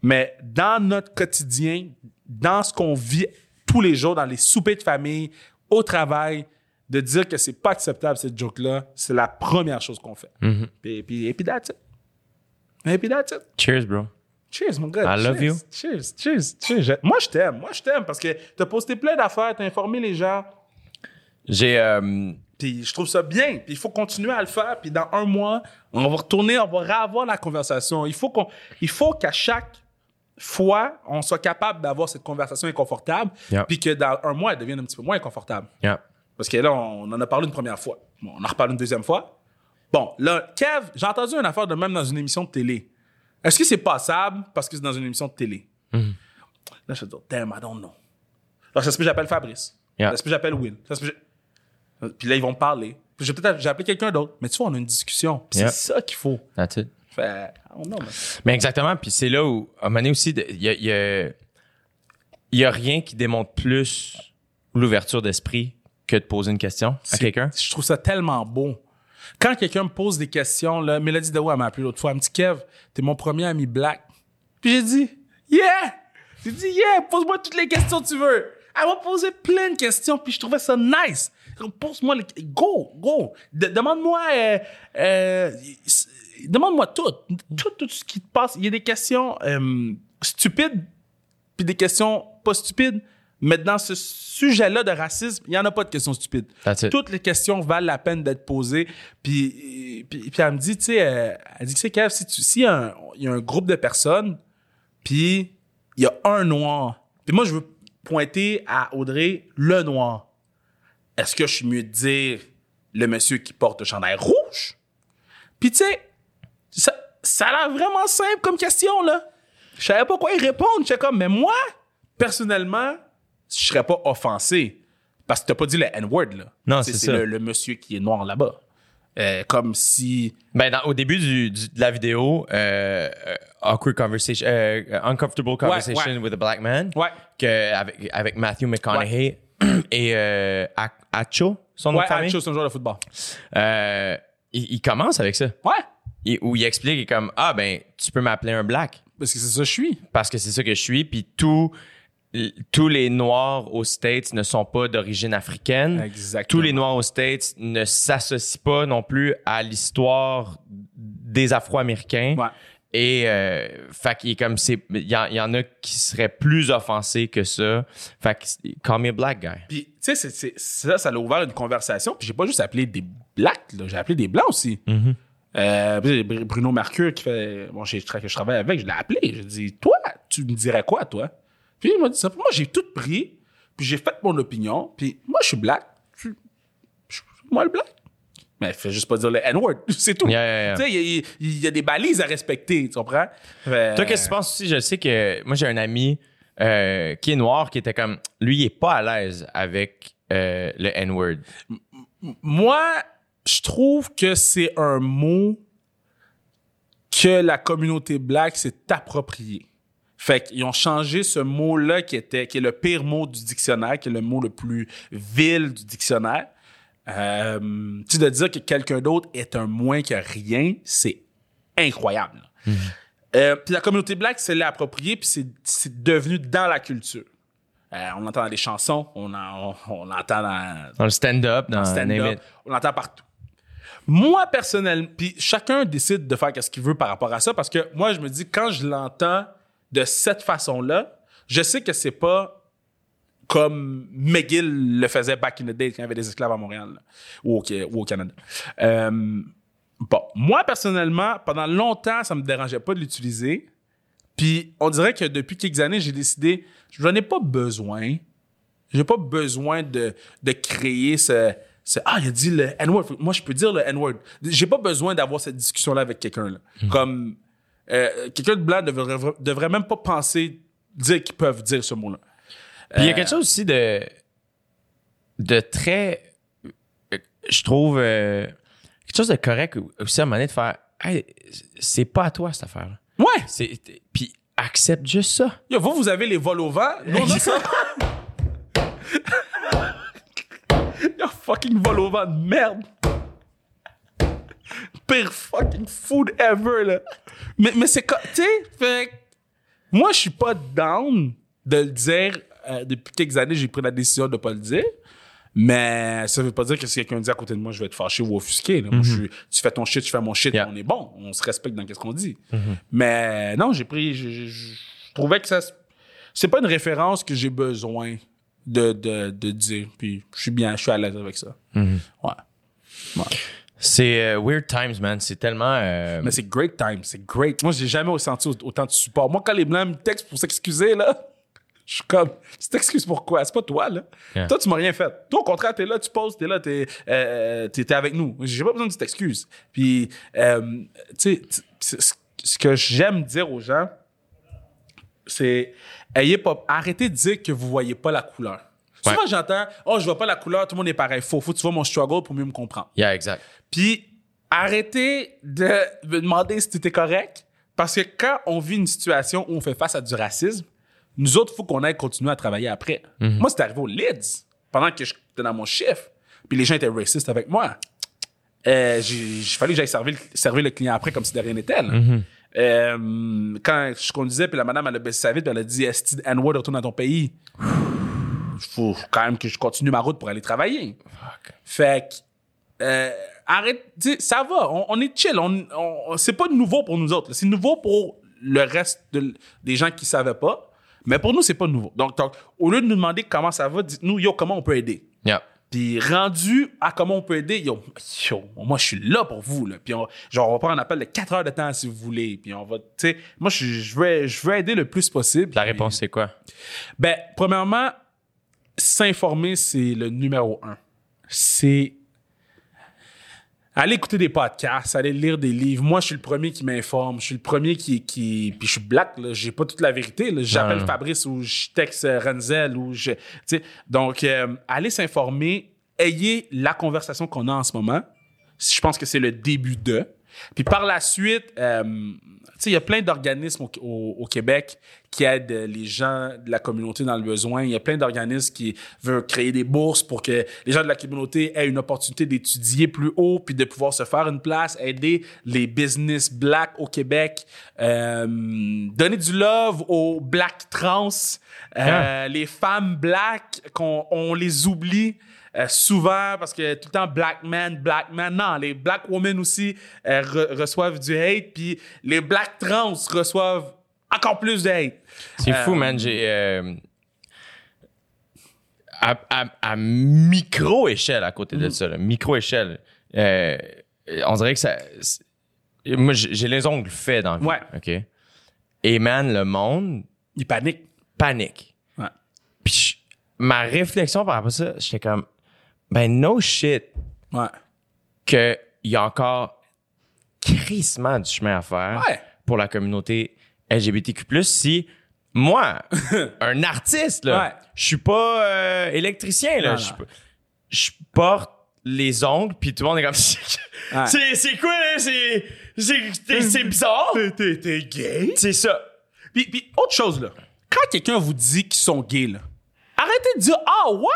Mais dans notre quotidien, dans ce qu'on vit tous les jours, dans les soupers de famille, au travail, de dire que c'est pas acceptable cette joke-là, c'est la première chose qu'on fait. Puis, puis, et puis that's it. Et puis that's it. Cheers, bro. Cheers, mon gars. I love Cheers. you. Cheers, cheers, cheers. Moi, je t'aime. Moi, je t'aime parce que t'as posté plein d'affaires, t'as informé les gens. J'ai. euh, Puis je trouve ça bien. Puis il faut continuer à le faire. Puis dans un mois, on va retourner, on va revoir la conversation. Il faut qu'on, il faut qu'à chaque fois, on soit capable d'avoir cette conversation inconfortable. Yeah. Puis que dans un mois, elle devienne un petit peu moins inconfortable. yeah. Parce que là, on en a parlé une première fois. Bon, on en reparle une deuxième fois. Bon, là, Kev, j'ai entendu une affaire de même dans une émission de télé. Est-ce que c'est passable parce que c'est dans une émission de télé? Là, je vais dire, damn, I don't know. Alors, ça se peut que j'appelle Fabrice. Yeah. Ça se peut que j'appelle Will. Ça se peut que j'ai- Puis là, ils vont me parler. Puis j'ai peut-être j'ai appelé quelqu'un d'autre. Mais tu vois, on a une discussion. Puis Yeah. c'est ça qu'il faut. That's it. Fait, I don't know, man. Mais exactement. Puis c'est là où, à un moment donné aussi, il y a, y a rien qui démontre plus l'ouverture d'esprit que de poser une question à quelqu'un? Je trouve ça tellement beau. Quand quelqu'un me pose des questions, là, Mélodie Daou, elle m'a appelé l'autre fois. Elle me dit, Kev, t'es mon premier ami black. Puis j'ai dit, yeah! J'ai dit, yeah, pose-moi toutes les questions que tu veux. Elle m'a posé plein de questions, puis je trouvais ça nice. Pose-moi les... Go, go. De- demande-moi... euh, euh, demande-moi tout. tout. Tout ce qui te passe. Il y a des questions euh, stupides, puis des questions pas stupides. Mais dans ce sujet-là de racisme, il n'y en a pas de questions stupides. Toutes les questions valent la peine d'être posées. Puis, puis, puis elle me dit, tu sais, euh, elle dit que c'est Kev, si tu, si un- il y a un groupe de personnes, puis il y a un noir, puis moi, je veux pointer à Audrey le noir. Est-ce que je suis mieux de dire le monsieur qui porte le chandail rouge? Puis tu sais, ça, ça a l'air vraiment simple comme question, là. Je savais pas quoi y répondre. J'étais comme, mais moi, personnellement, je serais pas offensé. Parce que t'as pas dit le N-word, là. Non, c'est ça. Le, le monsieur qui est noir là-bas. Euh, comme si... Ben, dans- au début du, du- de la vidéo, euh, awkward conversation, euh, uncomfortable conversation ouais. with a black man, Ouais. que avec, avec Matthew McConaughey et Acho, son nom de famille? Acho, c'est un joueur de football. Il, il commence avec ça. Ouais. Il- où il explique il est comme ah ben tu peux m'appeler un black Parce que c'est ça que je suis. parce que c'est ça que je suis puis tous tous les noirs aux States ne sont pas d'origine africaine. Exactement. Tous les noirs aux States ne s'associent pas non plus à l'histoire des Afro-Américains. Ouais. et euh, fait est comme c'est il y, en- il y en a qui seraient plus offensés que ça. Fait que call me a black guy. Puis, tu sais, ça, ça a ouvert une conversation. Puis, j'ai pas juste appelé des blacks, j'ai appelé des blancs aussi. Euh, puis Br- Bruno Mercure, qui fait. Bon, que je travaille avec, je l'ai appelé. J'ai dit, toi, tu me dirais quoi, toi? Puis, il m'a dit ça. Puis Moi, j'ai tout pris. Puis, j'ai fait mon opinion. Puis, moi, je suis black. Je, je- moi, le black. Mais fais juste pas dire le N-word. C'est tout. Yeah, yeah, yeah. Tu sais, il y, a- il y a des balises à respecter, tu comprends? Fait- Toi, qu'est-ce que tu penses aussi? Je sais que moi, j'ai un ami euh, qui est noir qui était comme. Lui, il est pas à l'aise avec euh, le N-word. Moi, je trouve que c'est un mot que la communauté black s'est approprié. Fait qu'ils ont changé ce mot-là qui était qui est le pire mot du dictionnaire, qui est le mot le plus vil du dictionnaire. Euh, tu de dire que quelqu'un d'autre est un moins que rien, c'est incroyable. Euh, puis la communauté black se l'est approprié, puis c'est- c'est devenu dans la culture. Euh, on l'entend dans les chansons, on, en- on, on l'entend dans, Dans le stand-up, dans stand-up, Name It. on l'entend partout. Moi, personnellement, puis chacun décide de faire ce qu'il veut par rapport à ça, parce que moi, je me dis, quand je l'entends de cette façon-là, je sais que c'est pas comme McGill le faisait back in the day quand il y avait des esclaves à Montréal là, ou, au, ou au Canada. Euh, bon, moi, personnellement, pendant longtemps, ça me dérangeait pas de l'utiliser. Puis on dirait que depuis quelques années, j'ai décidé, je n'en ai pas besoin. J'ai pas besoin de, de créer ce, ce- Ah, il a dit le N-word. Moi, je peux dire le N-word. J'ai pas besoin d'avoir cette discussion-là avec quelqu'un. là. Comme euh, quelqu'un de blanc devrait, devrait même pas penser dire qu'ils peuvent dire ce mot-là. Puis il y a quelque chose aussi de, de très. euh, Je trouve. euh, quelque chose de correct aussi à un moment donné de faire. Hey, c'est pas à toi cette affaire-là. Ouais! C'est- Puis accepte juste ça. Yo, vous, vous avez les vols au vent. Nous, on a ça. Yo, fucking vol au vent de merde. Pire fucking food ever, là. Mais, mais c'est quoi, tu sais, moi, je suis pas down de le dire. Euh, depuis quelques années, j'ai pris la décision de pas le dire. Mais ça veut pas dire que si quelqu'un dit à côté de moi, je vais être fâché ou offusqué. là. Moi, je suis- tu fais ton shit, je fais mon shit, Yeah. on est bon. On se respecte dans ce qu'on dit. Mais non, j'ai pris. Je, je- je trouvais que ça. C'est pas une référence que j'ai besoin de, de, de dire. Puis je suis bien, je suis à l'aise avec ça. Ouais. Ouais. C'est euh, Weird Times, man. C'est tellement. euh, Mais c'est great time, c'est great. Moi, j'ai jamais senti au- autant de support. Moi, quand les blancs me textent pour s'excuser, là, je suis comme, tu t'excuses pourquoi? C'est pas toi, là. Yeah. Toi, tu m'as rien fait. Toi, au contraire, t'es là, tu poses, t'es là, t'es, euh, t'es avec nous. J'ai pas besoin de t'excuses. Puis, euh, tu sais, ce- que j'aime dire aux gens, c'est, ayez pas, arrêtez de dire que vous voyez pas la couleur. Ouais. Souvent, j'entends, oh, je vois pas la couleur, tout le monde est pareil. Faux, faut que tu vois mon struggle pour mieux me comprendre. Yeah, exact. Puis arrêtez de me demander si tu es correct. Parce que quand on vit une situation où on fait face à du racisme, nous autres, il faut qu'on aille continuer à travailler après. Moi, c'est arrivé au Leeds, pendant que j'étais dans mon chiffre. Puis les gens étaient racistes avec moi. Euh, j'ai j'ai fallu que j'aille servir, le- servir le client après comme si de rien n'était. là. Euh, quand je conduisais, puis la madame, elle a baissé sa vitre, elle a dit Esti, N-word, retourne dans ton pays. Il faut quand même que je continue ma route pour aller travailler. Fait que, euh, arrête, ça va, on, on est chill, on, on- c'est pas nouveau pour nous autres, c'est nouveau pour le reste de- des gens qui savaient pas, mais pour nous, c'est pas nouveau. Donc, donc, au lieu de nous demander comment ça va, dites-nous, yo, comment on peut aider? Yeah. Puis rendu à comment on peut aider, yo, yo, moi je suis là pour vous là. Puis on, genre on va prendre un appel de 4 heures de temps si vous voulez. Puis on va, tu sais, moi je, je veux je veux aider le plus possible. La réponse, c'est quoi? Ben, premièrement, s'informer, c'est le numéro un. C'est aller écouter des podcasts, aller lire des livres. Moi, je suis le premier qui m'informe. Je suis le premier qui... qui puis je suis black, là. J'ai pas toute la vérité. là. J'appelle. Fabrice ou je texte euh, Renzel ou je... tu sais. Donc, euh, allez s'informer. Ayez la conversation qu'on a en ce moment. Je pense que c'est le début de. Puis par la suite, euh, tu sais, il y a plein d'organismes au, au- au Québec qui aident les gens de la communauté dans le besoin. Il y a plein d'organismes qui veulent créer des bourses pour que les gens de la communauté aient une opportunité d'étudier plus haut puis de pouvoir se faire une place, aider les business black au Québec, euh, donner du love aux black trans, euh, les femmes black qu'on on les oublie. Euh, souvent parce que tout le temps black man, black man. Non, les black women aussi euh, re- reçoivent du hate, puis les black trans reçoivent encore plus de hate. C'est fou, Euh, man. J'ai. à, à- à micro-échelle à côté Mm. de ça, là, micro-échelle, on dirait que ça. Moi, j'ai les ongles faits dans le vie, Ouais. OK? Et man, le monde Ils paniquent. panique. Ouais. Puis je- ma réflexion par rapport à ça, j'étais comme, ben, no shit Ouais. qu'il y a encore crissement du chemin à faire Ouais. pour la communauté LGBTQ+. Si moi, un artiste, là, Ouais. je suis pas euh, électricien, là, je porte les ongles, puis tout le monde est comme, c'est c'est quoi, là? c'est c'est c'est- c'est bizarre. T'es, t'es gay? C'est ça. Puis, puis autre chose, là. Quand quelqu'un vous dit qu'ils sont gays, là, arrêtez de dire Ah ouais!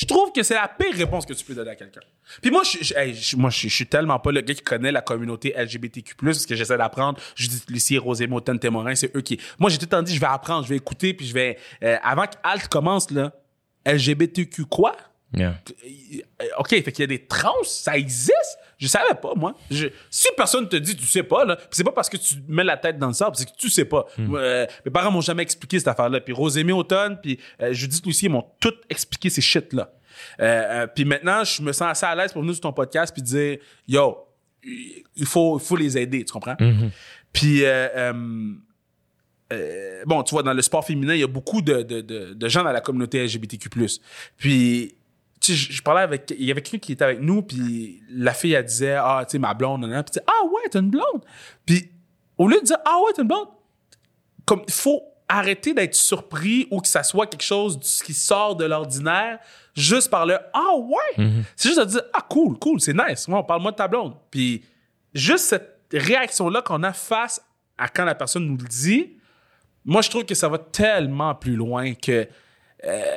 Je trouve que c'est la pire réponse que tu peux donner à quelqu'un. Puis moi, je, je- hey, je- moi, je, je suis tellement pas le gars qui connaît la communauté LGBTQ+, parce que j'essaie d'apprendre. Judith Lucie, Rosé Moten, Témorin, c'est eux qui... Moi, j'ai tout le temps dit, je vais apprendre, je vais écouter, puis je vais... euh, avant qu'Alt commence, là, LGBTQ quoi? Yeah. Euh, OK, fait qu'il y a des trans, ça existe? Je savais pas, moi. Je- si personne te dit, tu sais pas, là, c'est pas parce que tu mets la tête dans le sable, c'est que tu sais pas. Moi, euh, mes parents m'ont jamais expliqué cette affaire-là. Puis Rosémie Automne, puis euh, Judith Lucier m'ont tout expliqué ces shit-là. Euh, puis maintenant, je me sens assez à l'aise pour venir sur ton podcast puis dire, yo, il faut, il faut les aider, tu comprends? Puis, euh, euh, bon, tu vois, dans le sport féminin, il y a beaucoup de, de, de, de gens dans la communauté LGBTQ+. Puis, tu sais, je, parlais avec... Il y avait quelqu'un qui était avec nous, puis la fille, elle disait, ah, tu sais, ma blonde, nan, nan. puis ah ouais, t'as une blonde. Puis, au lieu de dire, ah ouais, t'as une blonde, comme, il faut arrêter d'être surpris ou que ça soit quelque chose qui sort de l'ordinaire juste par le, ah ouais. C'est juste de dire, ah cool, cool, c'est nice. Ouais, on parle moi de ta blonde. Puis, juste cette réaction-là qu'on a face à quand la personne nous le dit, moi, je trouve que ça va tellement plus loin que. euh,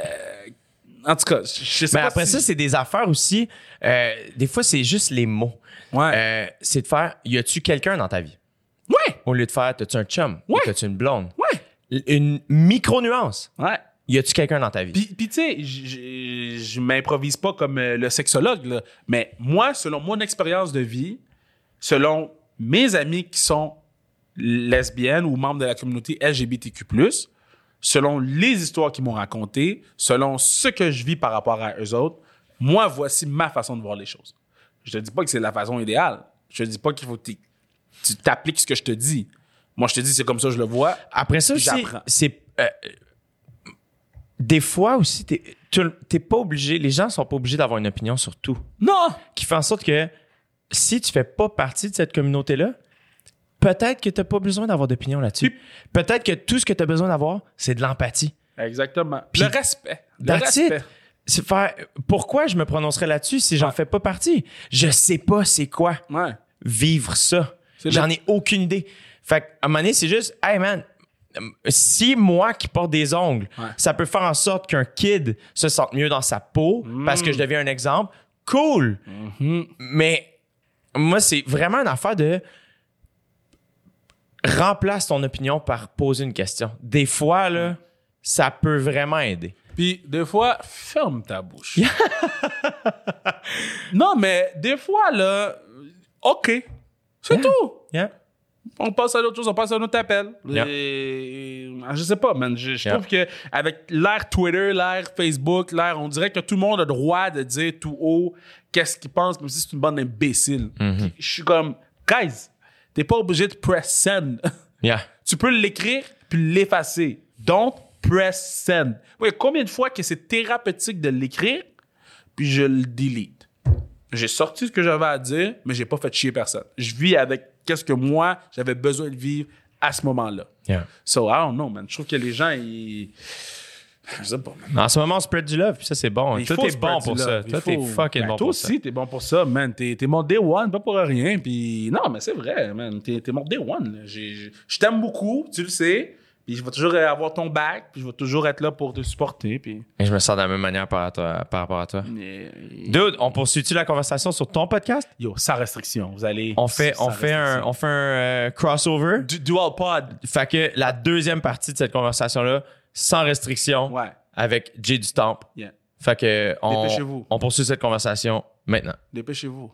en tout cas, je sais Mais pas. après si- ça, c'est des affaires aussi. euh, des fois, c'est juste les mots. Ouais. Euh, c'est de faire, y a-tu quelqu'un dans ta vie? ouais. Au lieu de faire, t'as-tu un chum? Ou Ouais. t'as-tu une blonde? Ouais. Une micro-nuance. Ouais. Y a-tu quelqu'un dans ta vie? Puis, puis tu sais, je- je je m'improvise pas comme euh, le sexologue, là, mais moi, selon mon expérience de vie, selon mes amis qui sont lesbiennes ou membres de la communauté LGBTQ+, selon les histoires qu'ils m'ont racontées, selon ce que je vis par rapport à eux autres, moi, voici ma façon de voir les choses. Je te dis pas que c'est la façon idéale. Je te dis pas qu'il faut que tu t'appliques ce que je te dis. Moi, je te dis, c'est comme ça que je le vois. Après ça c'est. euh, des fois aussi, t'es pas obligé, les gens sont pas obligés d'avoir une opinion sur tout. Non! Qui fait en sorte que si tu fais pas partie de cette communauté-là, peut-être que t'as pas besoin d'avoir d'opinion là-dessus. Peut-être que tout ce que t'as besoin d'avoir, c'est de l'empathie. Exactement. Puis- le respect. Le respect. C'est faire. Pourquoi je me prononcerais là-dessus si j'en Ouais. fais pas partie? Je sais pas c'est quoi Ouais. vivre ça. J'en ai aucune idée. Fait qu'à un moment donné, c'est juste, hey man, si moi qui porte des ongles, Ouais. ça peut faire en sorte qu'un kid se sente mieux dans sa peau parce que je deviens un exemple, cool. Mais moi, c'est vraiment une affaire de remplace ton opinion par poser une question. Des fois, là, ça peut vraiment aider. Puis des fois, ferme ta bouche. non, mais des fois, là, OK. C'est tout. Yeah. On passe à d'autres choses, on passe à un autre appel. Yeah. Et, je sais pas, man. Je, trouve que avec l'ère Twitter, l'ère Facebook, l'ère, on dirait que tout le monde a le droit de dire tout haut qu'est-ce qu'il pense, comme si c'est une bande d'imbéciles. Mm-hmm. Je suis comme, guys, t'es pas obligé de press send. Yeah. tu peux l'écrire puis l'effacer. Don't press send. Oui, combien de fois que c'est thérapeutique de l'écrire puis je le delete? J'ai sorti ce que j'avais à dire, mais j'ai pas fait chier personne. Je vis avec qu'est-ce que moi j'avais besoin de vivre à ce moment-là. Yeah. So, I don't know, man. Je trouve que les gens, ils. Je sais pas, man. En ce moment, on spread du love, puis ça, c'est bon. Il faut est bon pour ça. Toi, faut- t'es fucking Ben, bon Toi pour ça. aussi, t'es bon pour ça, man. T'es t'es mon day one, pas pour rien. Puis non, mais c'est vrai, man. T'es t'es mon day one. Je t'aime beaucoup, tu le sais. Puis je vais toujours avoir ton back, puis je vais toujours être là pour te supporter. Puis... Et je me sens de la même manière par, à toi- par rapport à toi. Mais- Dude, on poursuit-tu la conversation sur ton podcast? Yo, sans restriction. Vous allez. On fait, on fait un, on fait un euh, crossover. Du- dual pod. Fait que la deuxième partie de cette conversation-là, sans restriction, Ouais. avec Jay du Temple. Yeah. Fait que on poursuit cette conversation maintenant. Dépêchez-vous.